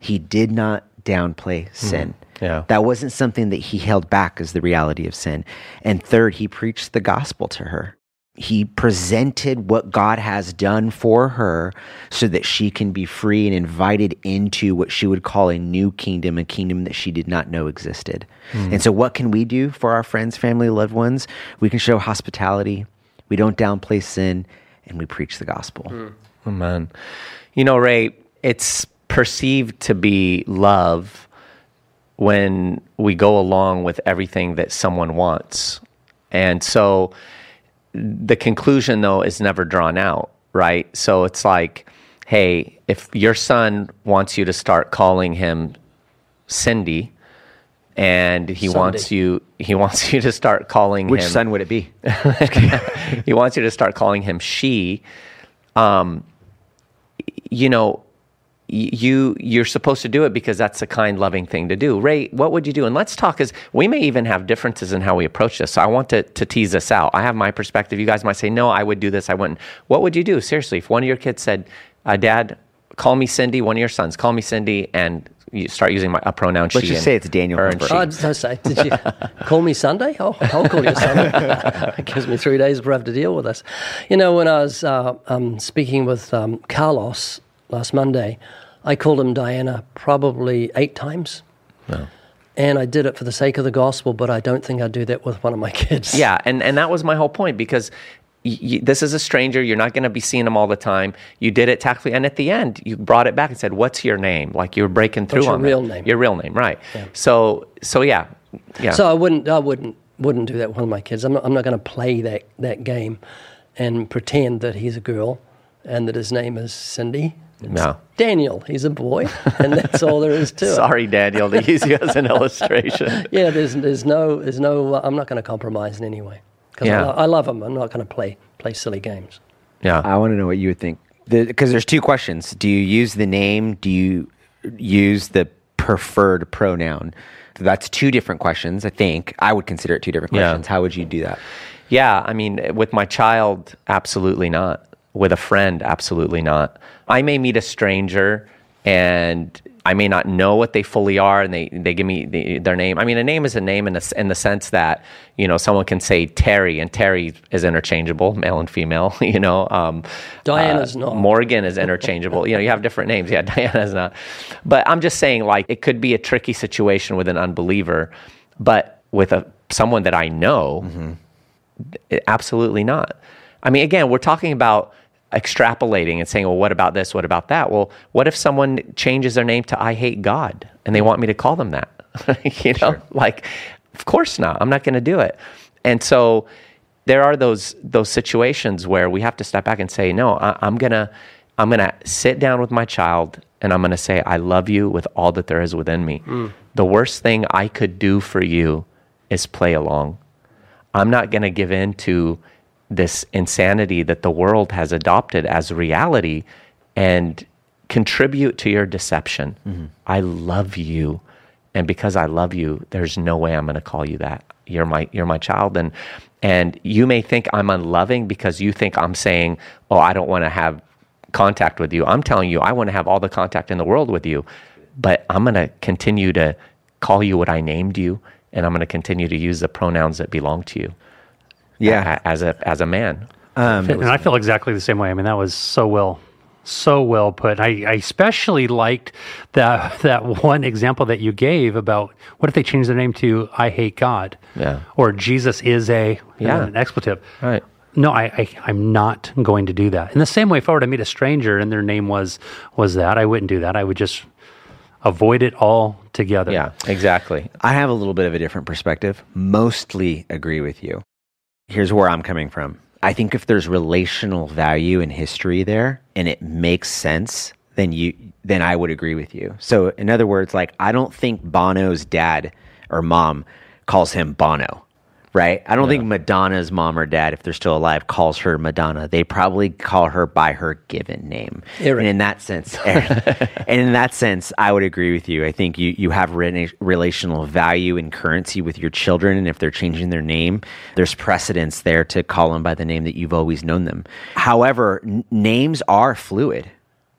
Speaker 1: He did not downplay hmm. sin.
Speaker 2: Mm, yeah.
Speaker 1: That wasn't something that he held back as the reality of sin. And third, he preached the gospel to her. He presented what God has done for her so that she can be free and invited into what she would call a new kingdom, a kingdom that she did not know existed. Mm. And so, what can we do for our friends, family, loved ones? We can show hospitality, we don't downplay sin, and we preach the gospel. Mm.
Speaker 2: Amen. You know, Ray, it's perceived to be love when we go along with everything that someone wants. And so the conclusion, though, is never drawn out, right? So it's like, hey, if your son wants you to start calling him Cindy, and he Sunday. wants you he wants you to start calling him.
Speaker 1: which
Speaker 2: him,
Speaker 1: son would it be?
Speaker 2: He wants you to start calling him she. Um, you know you you're supposed to do it because that's a kind loving thing to do. Ray what would you do? And let's talk because we may even have differences in how we approach this. So i want to, to tease this out. I have my perspective. You guys might say no i would do this. I wouldn't. What would you do? Seriously if one of your kids said uh, dad call me cindy one of your sons call me cindy and start using my, a pronoun
Speaker 1: Let's just say it's Daniel.
Speaker 3: And oh, I say, did you call me Sunday? Oh, I'll call you Sunday. it gives me three days before I have to deal with this. You know, when I was uh, um, speaking with um, Carlos last Monday, I called him Diana probably eight times. No. And I did it for the sake of the gospel, but I don't think I'd do that with one of my kids.
Speaker 2: Yeah, and, and that was my whole point because you, this is a stranger. You're not going to be seeing them all the time. You did it tactfully, and at the end, you brought it back and said, "What's your name?" Like you were breaking through
Speaker 3: What's
Speaker 2: on
Speaker 3: your real name.
Speaker 2: Your real name, right? Yeah. So, so yeah, yeah.
Speaker 3: So I wouldn't, I wouldn't, wouldn't do that with one of my kids. I'm not, I'm not going to play that that game and pretend that he's a girl and that his name is Cindy. It's no. Daniel, he's a boy, and that's all there is to
Speaker 2: it. Sorry, Daniel, to use you as an illustration.
Speaker 3: yeah, there's, there's no, there's no. I'm not going to compromise in any way because yeah. I, I, love them. I'm not going to play play silly games.
Speaker 1: Yeah, I want to know what you would think because the, there's two questions. Do you use the name? Do you use the preferred pronoun? That's two different questions. I think I would consider it two different questions. Yeah. How would you do that?
Speaker 2: Yeah, I mean, with my child, absolutely not. with a friend, absolutely not. I may meet a stranger and I may not know what they fully are, and they, they give me the, their name. I mean, a name is a name in, a, in the sense that you know someone can say Terry, and Terry is interchangeable, male and female. You know, um,
Speaker 3: Diana's
Speaker 2: uh,
Speaker 3: not.
Speaker 2: Morgan is interchangeable. you know, you have different names. Yeah, Diana's not. But I'm just saying, like, it could be a tricky situation with an unbeliever, but with a someone that I know, it- absolutely not. I mean, again, we're talking about extrapolating and saying, well, what about this? What about that? Well, what if someone changes their name to I hate God and they want me to call them that? you know, like, of course not. I'm not going to do it. And so there are those those situations where we have to step back and say, no, I, I'm gonna I'm gonna sit down with my child and I'm gonna say, I love you with all that there is within me. Hmm. The worst thing I could do for you is play along. I'm not going to give in to this insanity that the world has adopted as reality and contribute to your deception. Mm-hmm. I love you. And because I love you, there's no way I'm going to call you that. You're my you're my child and and you may think I'm unloving because you think I'm saying, "Oh, I don't want to have contact with you." I'm telling you I want to have all the contact in the world with you. But I'm going to continue to call you what I named you and I'm going to continue to use the pronouns that belong to you
Speaker 1: Yeah.
Speaker 2: a- as a as a man.
Speaker 4: Um, and I feel exactly the same way. I mean, that was so well, so well put. I, I especially liked that that one example that you gave about what if they change their name to "I hate God,"
Speaker 2: Yeah.
Speaker 4: or Jesus is a
Speaker 2: Yeah.
Speaker 4: an expletive.
Speaker 2: Right.
Speaker 4: No, I, I I'm not going to do that. In the same way, if I were to meet a stranger and their name was was that, I wouldn't do that. I would just avoid it all together.
Speaker 2: Yeah, exactly.
Speaker 1: I have a little bit of a different perspective. Mostly agree with you. Here's where I'm coming from. I think if there's relational value in history there and it makes sense, then you then I would agree with you. So in other words, like I don't think Bono's dad or mom calls him Bono. Right? I don't think Madonna's mom or dad, if they're still alive, calls her Madonna. They probably call her by her given name. And in that sense, and in that sense, I would agree with you. I think you, you have rela- relational value and currency with your children, and if they're changing their name, there's precedence there to call them by the name that you've always known them. However, n- names are fluid,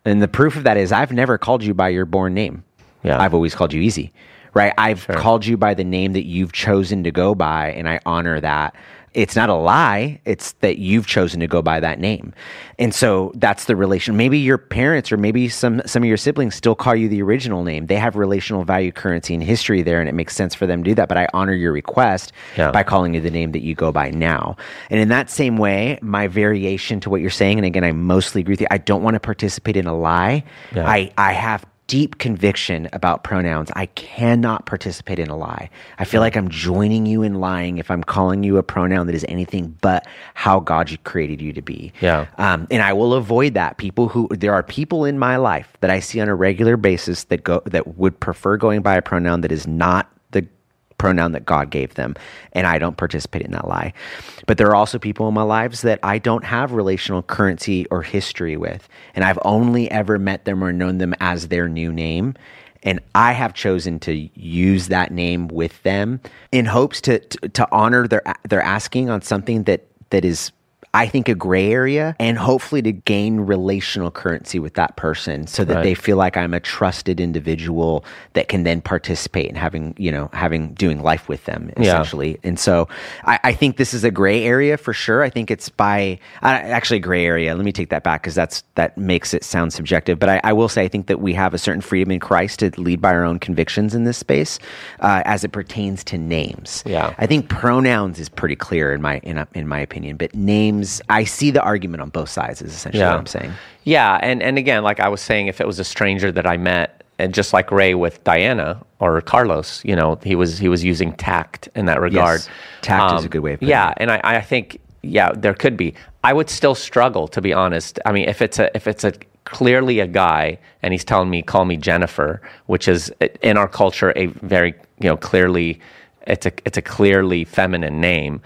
Speaker 1: and the proof of that is I've never called you by your born name.
Speaker 2: Yeah.
Speaker 1: I've always called you Easy. Right? I've called you by the name that you've chosen to go by, and I honor that. It's not a lie. It's that you've chosen to go by that name. And so that's the relation. Maybe your parents or maybe some, some of your siblings still call you the original name. They have relational value, currency, and history there, and it makes sense for them to do that. But I honor your request
Speaker 2: Yeah.
Speaker 1: by calling you the name that you go by now. And in that same way, my variation to what you're saying, and again, I mostly agree with you, I don't want to participate in a lie.
Speaker 2: Yeah.
Speaker 1: I, I have deep conviction about pronouns. I cannot participate in a lie. I feel like I'm joining you in lying if I'm calling you a pronoun that is anything but how God created you to be.
Speaker 2: Yeah.
Speaker 1: Um, and I will avoid that. People who there are people in my life that I see on a regular basis that go that would prefer going by a pronoun that is not pronoun that God gave them, and I don't participate in that lie. But there are also people in my lives that I don't have relational currency or history with, and I've only ever met them or known them as their new name. And I have chosen to use that name with them in hopes to, to, to honor their their asking on something that that is I think a gray area and hopefully to gain relational currency with that person so that
Speaker 2: Right.
Speaker 1: they feel like I'm a trusted individual that can then participate in having, you know, having doing life with them
Speaker 2: Yeah.
Speaker 1: essentially. And so I, I think this is a gray area for sure. I think it's by uh, actually a gray area. Let me take that back because that's that makes it sound subjective. But I, I will say I think that we have a certain freedom in Christ to lead by our own convictions in this space uh, as it pertains to names.
Speaker 2: Yeah.
Speaker 1: I think pronouns is pretty clear in my in, in my opinion, but names I see the argument on both sides is essentially what I'm saying.
Speaker 2: Yeah, and and again, like I was saying, if it was a stranger that I met, and just like Ray with Diana or Carlos, you know, he was he was using tact in that regard. Um,
Speaker 1: Tact is a good way of putting
Speaker 2: Yeah,
Speaker 1: it.
Speaker 2: and I, I think yeah, there could be. I would still struggle to be honest. I mean, if it's a if it's a clearly a guy and he's telling me call me Jennifer, which is in our culture a very you know clearly it's a it's a clearly feminine name.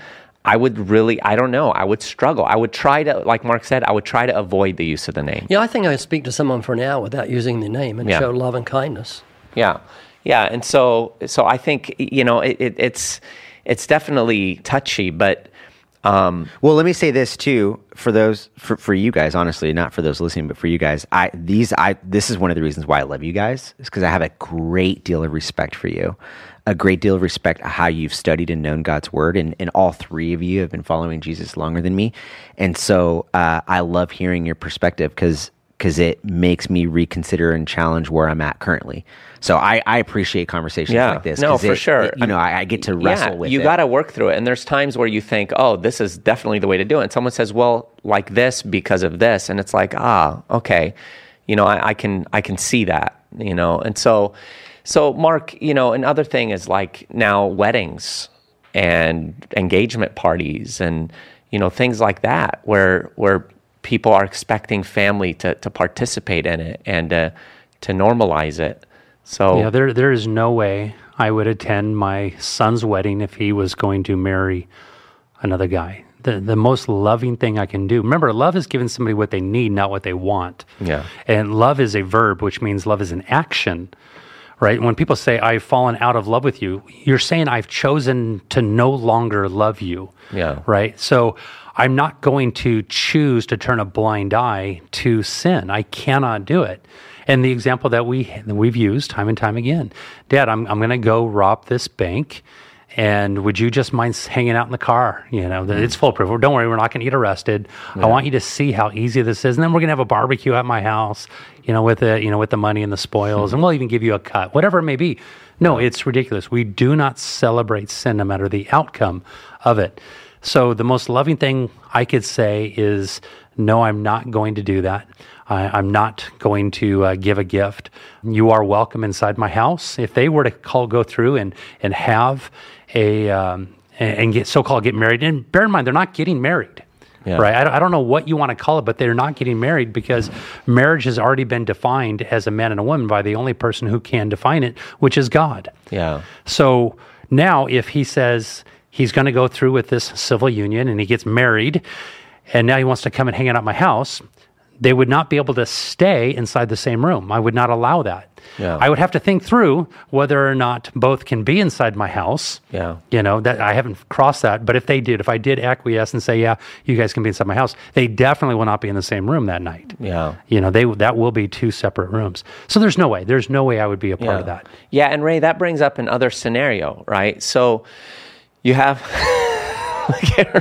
Speaker 2: I would really, I don't know. I would struggle. I would try to, like Mark said, I would try to avoid the use of the name.
Speaker 3: Yeah, I think I could speak to someone for an hour without using the name and
Speaker 2: Yeah.
Speaker 3: show love and kindness.
Speaker 2: Yeah, yeah, and so so I think you know it, it, it's it's definitely touchy, but um,
Speaker 1: well, let me say this too for those for, for you guys, honestly, not for those listening, but for you guys. I these I this is one of the reasons why I love you guys is because I have a great deal of respect for you, a great deal of respect how you've studied and known God's word, and and all three of you have been following Jesus longer than me, and so uh, I love hearing your perspective because because it makes me reconsider and challenge where I'm at currently. So I, I appreciate conversations
Speaker 2: Yeah.
Speaker 1: like this.
Speaker 2: No, for
Speaker 1: it-
Speaker 2: sure.
Speaker 1: it- you know, I, I get to wrestle
Speaker 2: yeah,
Speaker 1: with
Speaker 2: you got to work through it. And there's times where you think, oh, this is definitely the way to do it. And someone says, well, like this because of this, and it's like, ah, okay, you know, I, I can I can see that, you know. And so, so Mark, you know, another thing is like now weddings and engagement parties and you know things like that where where people are expecting family to to participate in it and uh, to normalize it. So
Speaker 4: Yeah, there there is no way I would attend my son's wedding if he was going to marry another guy. The the most loving thing I can do. Remember, love is giving somebody what they need, not what they want.
Speaker 2: Yeah.
Speaker 4: And love is a verb, which means love is an action. Right? When people say I've fallen out of love with you, you're saying I've chosen to no longer love you.
Speaker 2: Yeah.
Speaker 4: Right? So I'm not going to choose to turn a blind eye to sin. I cannot do it. And the example that we that we've used time and time again, Dad, I'm I'm going to go rob this bank, and would you just mind hanging out in the car? You know, that it's mm. foolproof. Don't worry, we're not going to get arrested. I want you to see how easy this is, and then we're going to have a barbecue at my house. You know, with the you know with the money and the spoils, and we'll even give you a cut, whatever it may be. No, it's ridiculous. We do not celebrate sin, no matter the outcome of it. So the most loving thing I could say is, no, I'm not going to do that. I, I'm not going to uh, give a gift. You are welcome inside my house. If they were to call, go through and and have a um, and and get so-called get married, and bear in mind they're not getting married.
Speaker 2: Yeah.
Speaker 4: Right. I don't, I don't know what you want to call it, but they're not getting married because marriage has already been defined as a man and a woman by the only person who can define it, which is God.
Speaker 2: yeah.
Speaker 4: So now, if he says he's going to go through with this civil union and he gets married, and now he wants to come and hang out at my house, they would not be able to stay inside the same room. I would not allow that.
Speaker 2: Yeah.
Speaker 4: I would have to think through whether or not both can be inside my house.
Speaker 2: Yeah.
Speaker 4: You know, that I haven't crossed that. But if they did, if I did acquiesce and say, yeah, you guys can be inside my house, they definitely will not be in the same room that night.
Speaker 2: Yeah.
Speaker 4: You know, they that will be two separate rooms. So there's no way. There's no way I would be a part of that.
Speaker 2: Yeah, and Ray, that brings up another scenario, right? So you have. Look at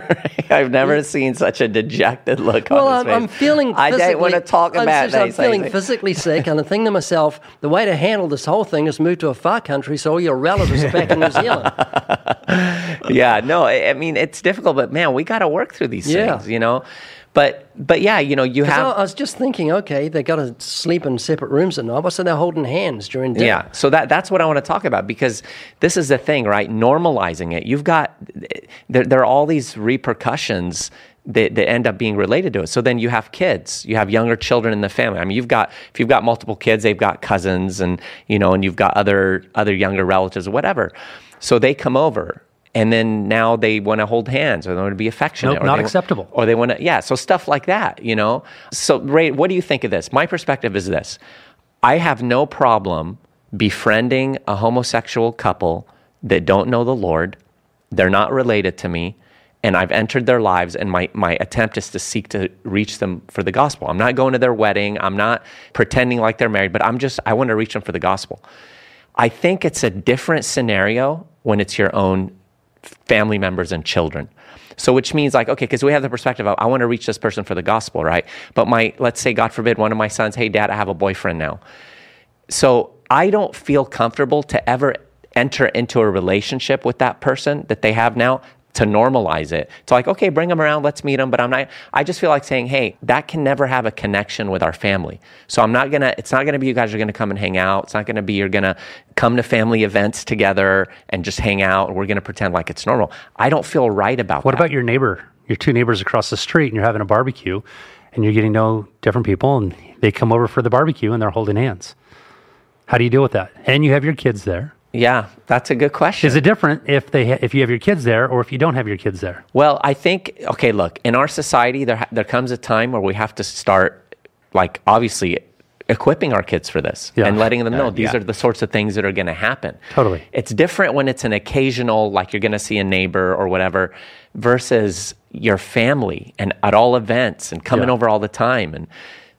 Speaker 2: Ray. I've never seen such a dejected look
Speaker 3: Well,
Speaker 2: on
Speaker 3: I'm,
Speaker 2: his
Speaker 3: I'm
Speaker 2: face.
Speaker 3: feeling.
Speaker 2: I don't want to talk
Speaker 3: I'm
Speaker 2: about
Speaker 3: seriously, I'm feeling
Speaker 2: things.
Speaker 3: physically sick, and I think to myself, the way to handle this whole thing is move to a far country so all your relatives are back in New Zealand.
Speaker 2: yeah, no, I, I mean it's difficult, but man, we got to work through these
Speaker 3: Yeah.
Speaker 2: things, you know. But but yeah, you know, you have
Speaker 3: I was just thinking, okay, they got to sleep in separate rooms at night. What's so they're holding hands during dinner?
Speaker 2: Yeah. So that that's what I want to talk about because this is the thing, right? Normalizing it. You've got there, there are all these repercussions that, that end up being related to it. So then you have kids, you have younger children in the family. I mean, you've got if you've got multiple kids, they've got cousins and you know, and you've got other other younger relatives or whatever. So they come over and then now they want to hold hands or they want to be affectionate.
Speaker 4: Nope,
Speaker 2: or
Speaker 4: not
Speaker 2: they
Speaker 4: acceptable.
Speaker 2: or they want to, yeah. So stuff like that, you know. So Ray, what do you think of this? My perspective is this: I have no problem befriending a homosexual couple that don't know the Lord. They're not related to me, and I've entered their lives. And my my attempt is to seek to reach them for the gospel. I'm not going to their wedding. I'm not pretending like they're married, but I'm just I want to reach them for the gospel. I think it's a different scenario when it's your own family members and children. So, which means like, okay, because we have the perspective of, I want to reach this person for the gospel, right? But my, let's say, God forbid, one of my sons, hey, dad, I have a boyfriend now. So I don't feel comfortable to ever enter into a relationship with that person that they have now to normalize it. To like, okay, bring them around, let's meet them. But I'm not, I just feel like saying, hey, that can never have a connection with our family. So I'm not gonna, it's not gonna be you guys are gonna come and hang out. It's not gonna be you're gonna come to family events together and just hang out and we're gonna pretend like it's normal. I don't feel right about
Speaker 4: What
Speaker 2: that.
Speaker 4: about your neighbor, your two neighbors across the street, and you're having a barbecue, and you're getting to know different people, and they come over for the barbecue, and they're holding hands? How do you deal with that? And you have your kids there.
Speaker 2: Yeah, that's a good question.
Speaker 4: Is it different if they ha- if you have your kids there, or if you don't have your kids there?
Speaker 2: Well, I think okay. Look, in our society, there ha- there comes a time where we have to start, like, obviously, equipping our kids for this
Speaker 4: Yeah.
Speaker 2: and letting them know
Speaker 1: Uh,
Speaker 2: these
Speaker 1: yeah.
Speaker 2: are the sorts of things that are going to happen.
Speaker 4: Totally.
Speaker 2: It's different when it's an occasional, like you're going to see a neighbor or whatever, versus your family and at all events and coming
Speaker 4: Yeah.
Speaker 2: over all the time. And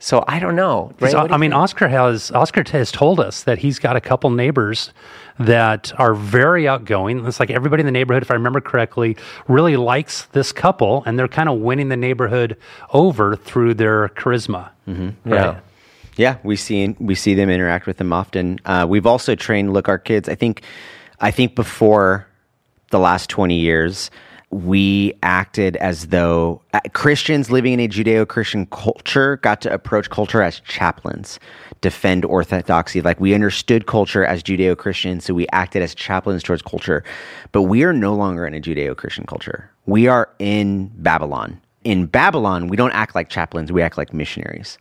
Speaker 2: so I don't know. Ray,
Speaker 4: I mean,
Speaker 2: think?
Speaker 4: Oscar has Oscar has told us that he's got a couple neighbors that are very outgoing. It's like everybody in the neighborhood, if I remember correctly, really likes this couple, and they're kind of winning the neighborhood over through their charisma.
Speaker 2: yeah.
Speaker 1: Yeah, we see we see them interact with them often. Uh, we've also trained. Look, our kids. I think, I think before the last twenty years, we acted as though uh, Christians living in a Judeo-Christian culture got to approach culture as chaplains, defend orthodoxy. Like we understood culture as Judeo-Christian, so we acted as chaplains towards culture. But we are no longer in a Judeo-Christian culture. We are in Babylon in Babylon, we don't act like chaplains, we act like missionaries.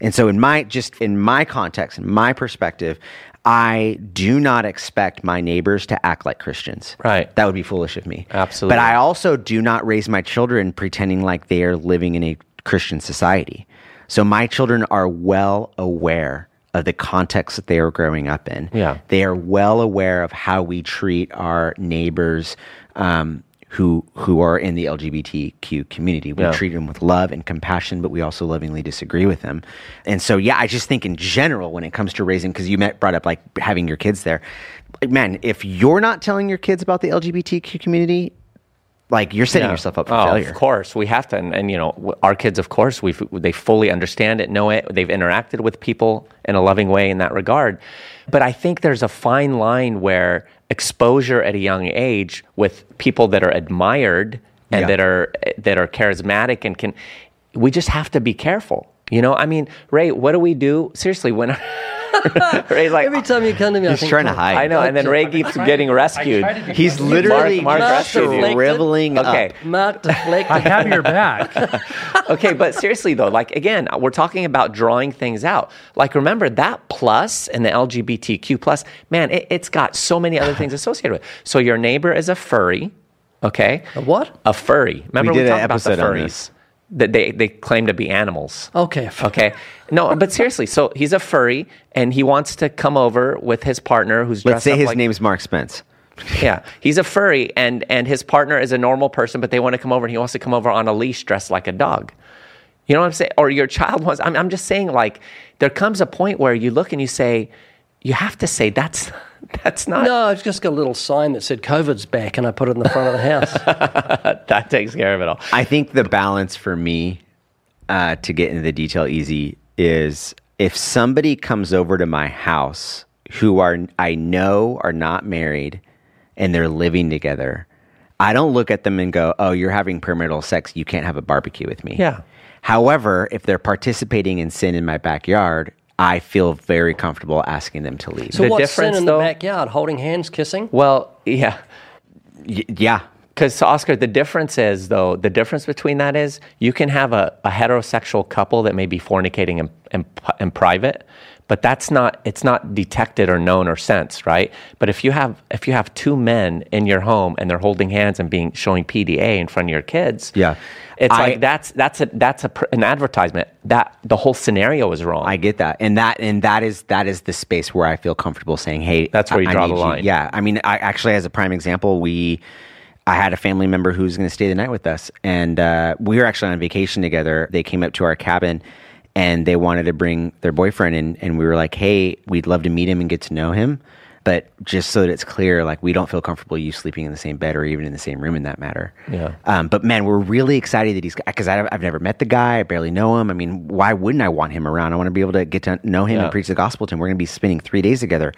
Speaker 1: And so in my just in my context, in my perspective, I do not expect my neighbors to act like Christians.
Speaker 2: Right.
Speaker 1: That would be foolish of me.
Speaker 2: Absolutely.
Speaker 1: But I also do not raise my children pretending like they are living in a Christian society. So my children are well aware of the context that they are growing up in.
Speaker 2: Yeah.
Speaker 1: They are well aware of how we treat our neighbors um, who who are in the LGBTQ community. We
Speaker 2: Yeah.
Speaker 1: treat them with love and compassion, but we also lovingly disagree with them. And so, yeah, I just think in general, when it comes to raising, because you met, brought up like having your kids there, like, man, if you're not telling your kids about the LGBTQ community, like you're setting
Speaker 2: Yeah.
Speaker 1: yourself up for
Speaker 2: oh,
Speaker 1: failure.
Speaker 2: Of course, we have to, and, and you know, our kids, of course, we they fully understand it, know it. They've interacted with people in a loving way in that regard. But I think there's a fine line where exposure at a young age with people that are admired and
Speaker 1: Yeah.
Speaker 2: that are that are charismatic and can, we just have to be careful. You know, I mean, Ray, what do we do? Seriously, when Ray's like,
Speaker 3: Every time you come to me, I
Speaker 1: He's
Speaker 3: think,
Speaker 1: trying to
Speaker 3: "Oh,
Speaker 1: hide.
Speaker 2: I know, and then Ray keeps getting rescued.
Speaker 1: He's literally
Speaker 2: Mark
Speaker 1: just
Speaker 2: rescued you. Okay.
Speaker 1: up.
Speaker 3: Mark deflected.
Speaker 4: I have your back.
Speaker 2: okay, but seriously though, like again, we're talking about drawing things out. Like remember that plus and the LGBTQ plus, man, it, it's got so many other things associated with. it. So your neighbor is a furry, okay?
Speaker 3: A what?
Speaker 2: A furry. Remember
Speaker 1: We
Speaker 2: we,
Speaker 1: did an
Speaker 2: talked about the
Speaker 1: episode on
Speaker 2: furries
Speaker 1: this.
Speaker 2: That they they claim to be animals.
Speaker 3: Okay.
Speaker 2: Okay. No, but seriously, so he's a furry and he wants to come over with his partner who's
Speaker 1: Let's
Speaker 2: dressed
Speaker 1: say
Speaker 2: up
Speaker 1: his
Speaker 2: like,
Speaker 1: name's Mark Spence.
Speaker 2: yeah, he's a furry, and and his partner is a normal person, but they want to come over, and he wants to come over on a leash, dressed like a dog. You know what I'm saying? Or your child wants. I'm, I'm just saying, like, there comes a point where you look and you say, you have to say that's that's not
Speaker 3: No, I've just got a little sign that said COVID's back, and I put it in the front of the house.
Speaker 2: that takes care of it all.
Speaker 1: I think the balance for me uh, to get into the detail easy is if somebody comes over to my house who are I know are not married and they're living together, I don't look at them and go, "Oh, you're having premarital sex. You can't have a barbecue with me."
Speaker 2: Yeah.
Speaker 1: However, if they're participating in sin in my backyard, I feel very comfortable asking them to leave.
Speaker 3: So
Speaker 2: The
Speaker 3: what's sin
Speaker 2: difference,
Speaker 3: in the backyard? Holding hands, kissing?
Speaker 2: Well, yeah.
Speaker 1: Y- yeah.
Speaker 2: Because Oscar, the difference is though the difference between that is you can have a, a heterosexual couple that may be fornicating in, in, in private, but that's not it's not detected or known or sensed, right? But if you have if you have two men in your home and they're holding hands and being showing PDA in front of your kids,
Speaker 1: Yeah.
Speaker 2: it's
Speaker 1: I-
Speaker 2: like that's that's a that's a pr- an advertisement that the whole scenario is wrong.
Speaker 1: I get that, and that and that is that is the space where I feel comfortable saying, "Hey,
Speaker 2: That's where you
Speaker 1: I- I
Speaker 2: draw
Speaker 1: need
Speaker 2: the line.
Speaker 1: Yeah, I mean, I actually, as a prime example, we, I had a family member who was going to stay the night with us, and uh, we were actually on vacation together. They came up to our cabin, and they wanted to bring their boyfriend in, and we were like, "Hey, we'd love to meet him and get to know him." But just so that it's clear, like we don't feel comfortable you sleeping in the same bed or even in the same room in that matter.
Speaker 2: Yeah.
Speaker 1: Um, but man, we're really excited that he's because I've never met the guy. I barely know him. I mean, why wouldn't I want him around? I want to be able to get to know him
Speaker 2: Yeah.
Speaker 1: and preach the gospel to him. We're going to be spending three days together,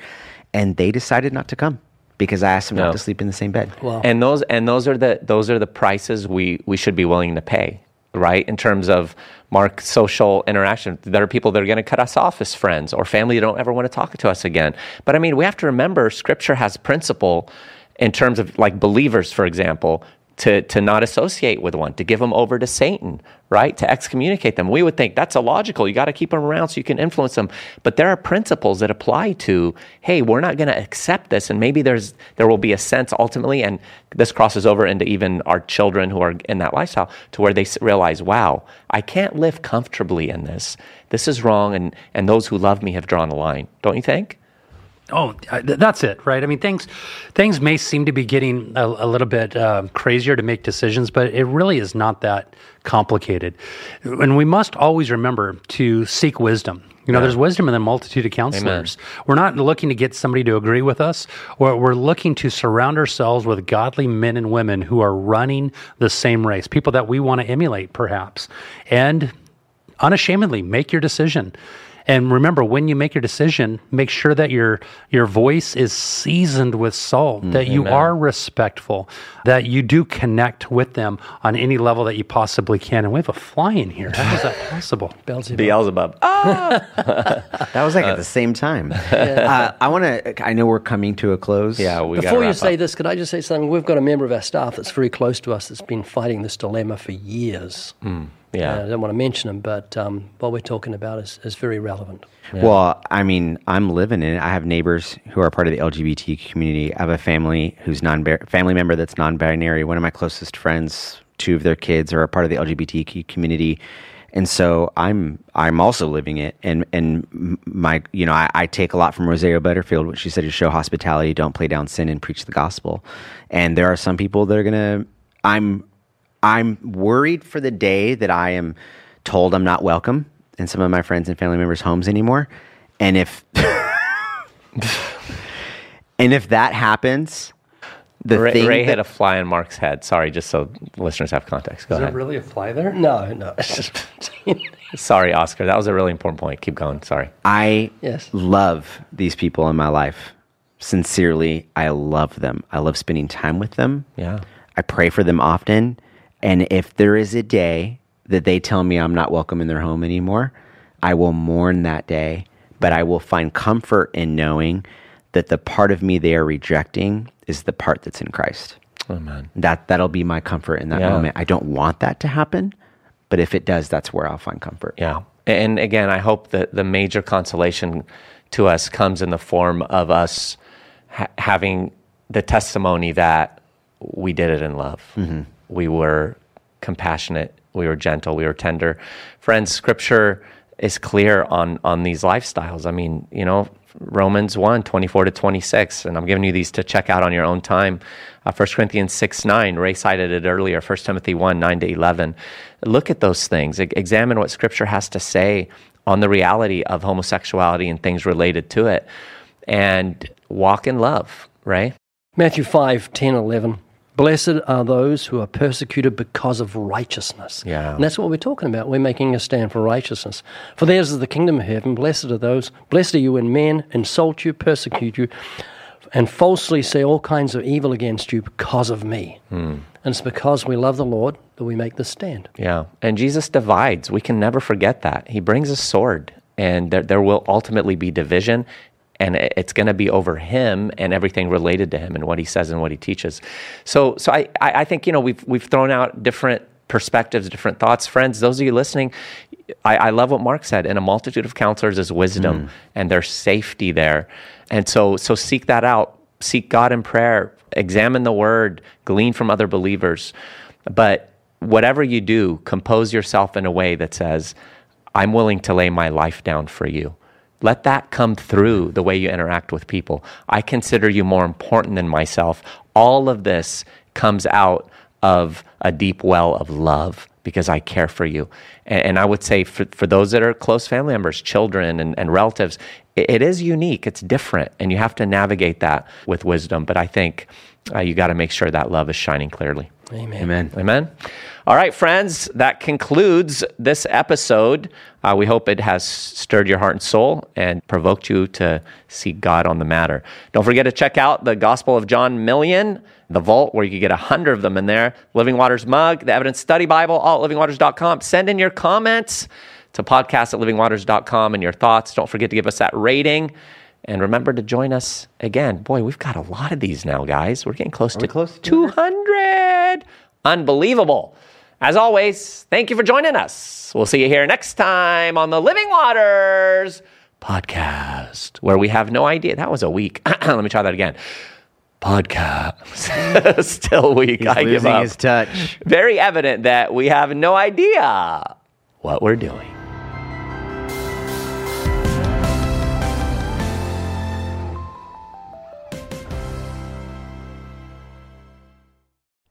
Speaker 1: and they decided not to come because I asked them
Speaker 2: No.
Speaker 1: not to sleep in the same bed.
Speaker 3: Wow.
Speaker 2: and those and those are the those are the prices we we should be willing to pay right in terms of mark social interaction. There are people that are going to cut us off as friends or family that don't ever want to talk to us again. But i mean we have to remember scripture has principle in terms of like believers for example to, to not associate with one, to give them over to Satan, right? To excommunicate them. We would think that's illogical. You got to keep them around so you can influence them. But there are principles that apply to, hey, we're not going to accept this. And maybe there's there will be a sense ultimately, and this crosses over into even our children who are in that lifestyle, to where they realize, wow, I can't live comfortably in this. This is wrong, and, and those who love me have drawn a line. Don't you think?
Speaker 4: Oh, that's it, right? I mean, things things may seem to be getting a, a little bit uh, crazier to make decisions, but it really is not that complicated. And we must always remember to seek wisdom. You know, there's wisdom in the multitude of counselors. We're not looking to get somebody to agree with us. We're, we're looking to surround ourselves with godly men and women who are running the same race, people that we want to emulate, perhaps. And unashamedly make your decision. And remember, when you make your decision, make sure that your your voice is seasoned with salt, mm, that you are respectful, that you do connect with them on any level that you possibly can. And we have a fly in here. How is that possible?
Speaker 3: Beelzebub.
Speaker 2: Beelzebub.
Speaker 1: That was like at uh, the same time. Uh, I want to. I know we're coming to a close.
Speaker 2: Yeah, we gotta
Speaker 3: Before you say
Speaker 2: up.
Speaker 3: this, could I just say something? We've got a member of our staff that's very close to us that's been fighting this dilemma for years. Mm.
Speaker 2: Yeah.
Speaker 3: Uh, I don't want to mention them, but um, what we're talking about is, is very relevant.
Speaker 1: Well, I mean, I'm living in it. I have neighbors who are part of the LGBT community. I have a family who's non family member that's non-binary. One of my closest friends, two of their kids are a part of the LGBT community, and so I'm I'm also living it. And and my you know I, I take a lot from Rosario Butterfield, when she said to show hospitality, don't play down sin, and preach the gospel. And there are some people that are gonna. I'm I'm worried for the day that I am told I'm not welcome in some of my friends and family members' homes anymore. And if and if that happens, the
Speaker 2: Ray,
Speaker 1: thing
Speaker 2: Ray
Speaker 1: that-
Speaker 2: hit a fly in Mark's head. Sorry, just so listeners have context. Go
Speaker 4: Is there
Speaker 2: ahead.
Speaker 4: really a fly there?
Speaker 3: No, no.
Speaker 2: Sorry, Oscar. That was a really important point. Keep going. Sorry.
Speaker 1: I
Speaker 3: Yes.
Speaker 1: love these people in my life. Sincerely, I love them. I love spending time with them.
Speaker 2: Yeah.
Speaker 1: I pray for them often. And if there is a day that they tell me I'm not welcome in their home anymore, I will mourn that day. But I will find comfort in knowing that the part of me they are rejecting is the part that's in Christ.
Speaker 2: Amen.
Speaker 1: That that'll be my comfort in that
Speaker 2: Yeah.
Speaker 1: moment. I don't want that to happen, but if it does, that's where I'll find comfort.
Speaker 2: Yeah. And again, I hope that the major consolation to us comes in the form of us ha- having the testimony that we did it in love. Mm-hmm. We were compassionate, we were gentle, we were tender. Friends, scripture is clear on on these lifestyles. I mean, you know, Romans 1, 24 to 26, and I'm giving you these to check out on your own time. Uh, 1 Corinthians 6, 9, Ray cited it earlier, 1 Timothy 1, 9 to 11. Look at those things. Examine what scripture has to say on the reality of homosexuality and things related to it, and walk in love, right?
Speaker 3: Matthew 5, 10, 11. Blessed are those who are persecuted because of righteousness.
Speaker 2: Yeah.
Speaker 3: And that's what we're talking about. We're making a stand for righteousness. For theirs is the kingdom of heaven. Blessed are those, blessed are you when men insult you, persecute you, and falsely say all kinds of evil against you because of me. Hmm. And it's because we love the Lord that we make this stand.
Speaker 2: Yeah. And Jesus divides. We can never forget that. He brings a sword, and there, there will ultimately be division, and it's going to be over him and everything related to him and what he says and what he teaches. So, so I, I I think, you know, we've, we've thrown out different perspectives, different thoughts. Friends, those of you listening, I, I love what Mark said. In a multitude of counselors is wisdom, mm. and there's safety there. And so, so seek that out. Seek God in prayer. Examine the word. Glean from other believers. But whatever you do, compose yourself in a way that says, I'm willing to lay my life down for you. Let that come through the way you interact with people. I consider you more important than myself. All of this comes out of a deep well of love because I care for you. And, and I would say for, for those that are close family members, children, and, and relatives, it, it is unique, it's different, and you have to navigate that with wisdom. But I think uh, you got to make sure that love is shining clearly.
Speaker 3: Amen.
Speaker 1: Amen.
Speaker 2: Amen. All right, friends, that concludes this episode. Uh, we hope it has stirred your heart and soul and provoked you to seek God on the matter. Don't forget to check out the Gospel of John Million, the vault, where you can get a hundred of them in there. Living Waters mug, the Evidence Study Bible, all at livingwaters.com. Send in your comments to podcast at livingwaters.com and your thoughts. Don't forget to give us that rating. And remember to join us again. Boy, we've got a lot of these now, guys. We're getting close to
Speaker 1: close to
Speaker 2: 200. Unbelievable. As always, thank you for joining us. We'll see you here next time on the Living Waters podcast, where we have no idea. That was a week. Let me try that again. Podcast. Still weak.
Speaker 1: He's
Speaker 2: I give up.
Speaker 1: his touch.
Speaker 2: Very evident that we have no idea what we're doing.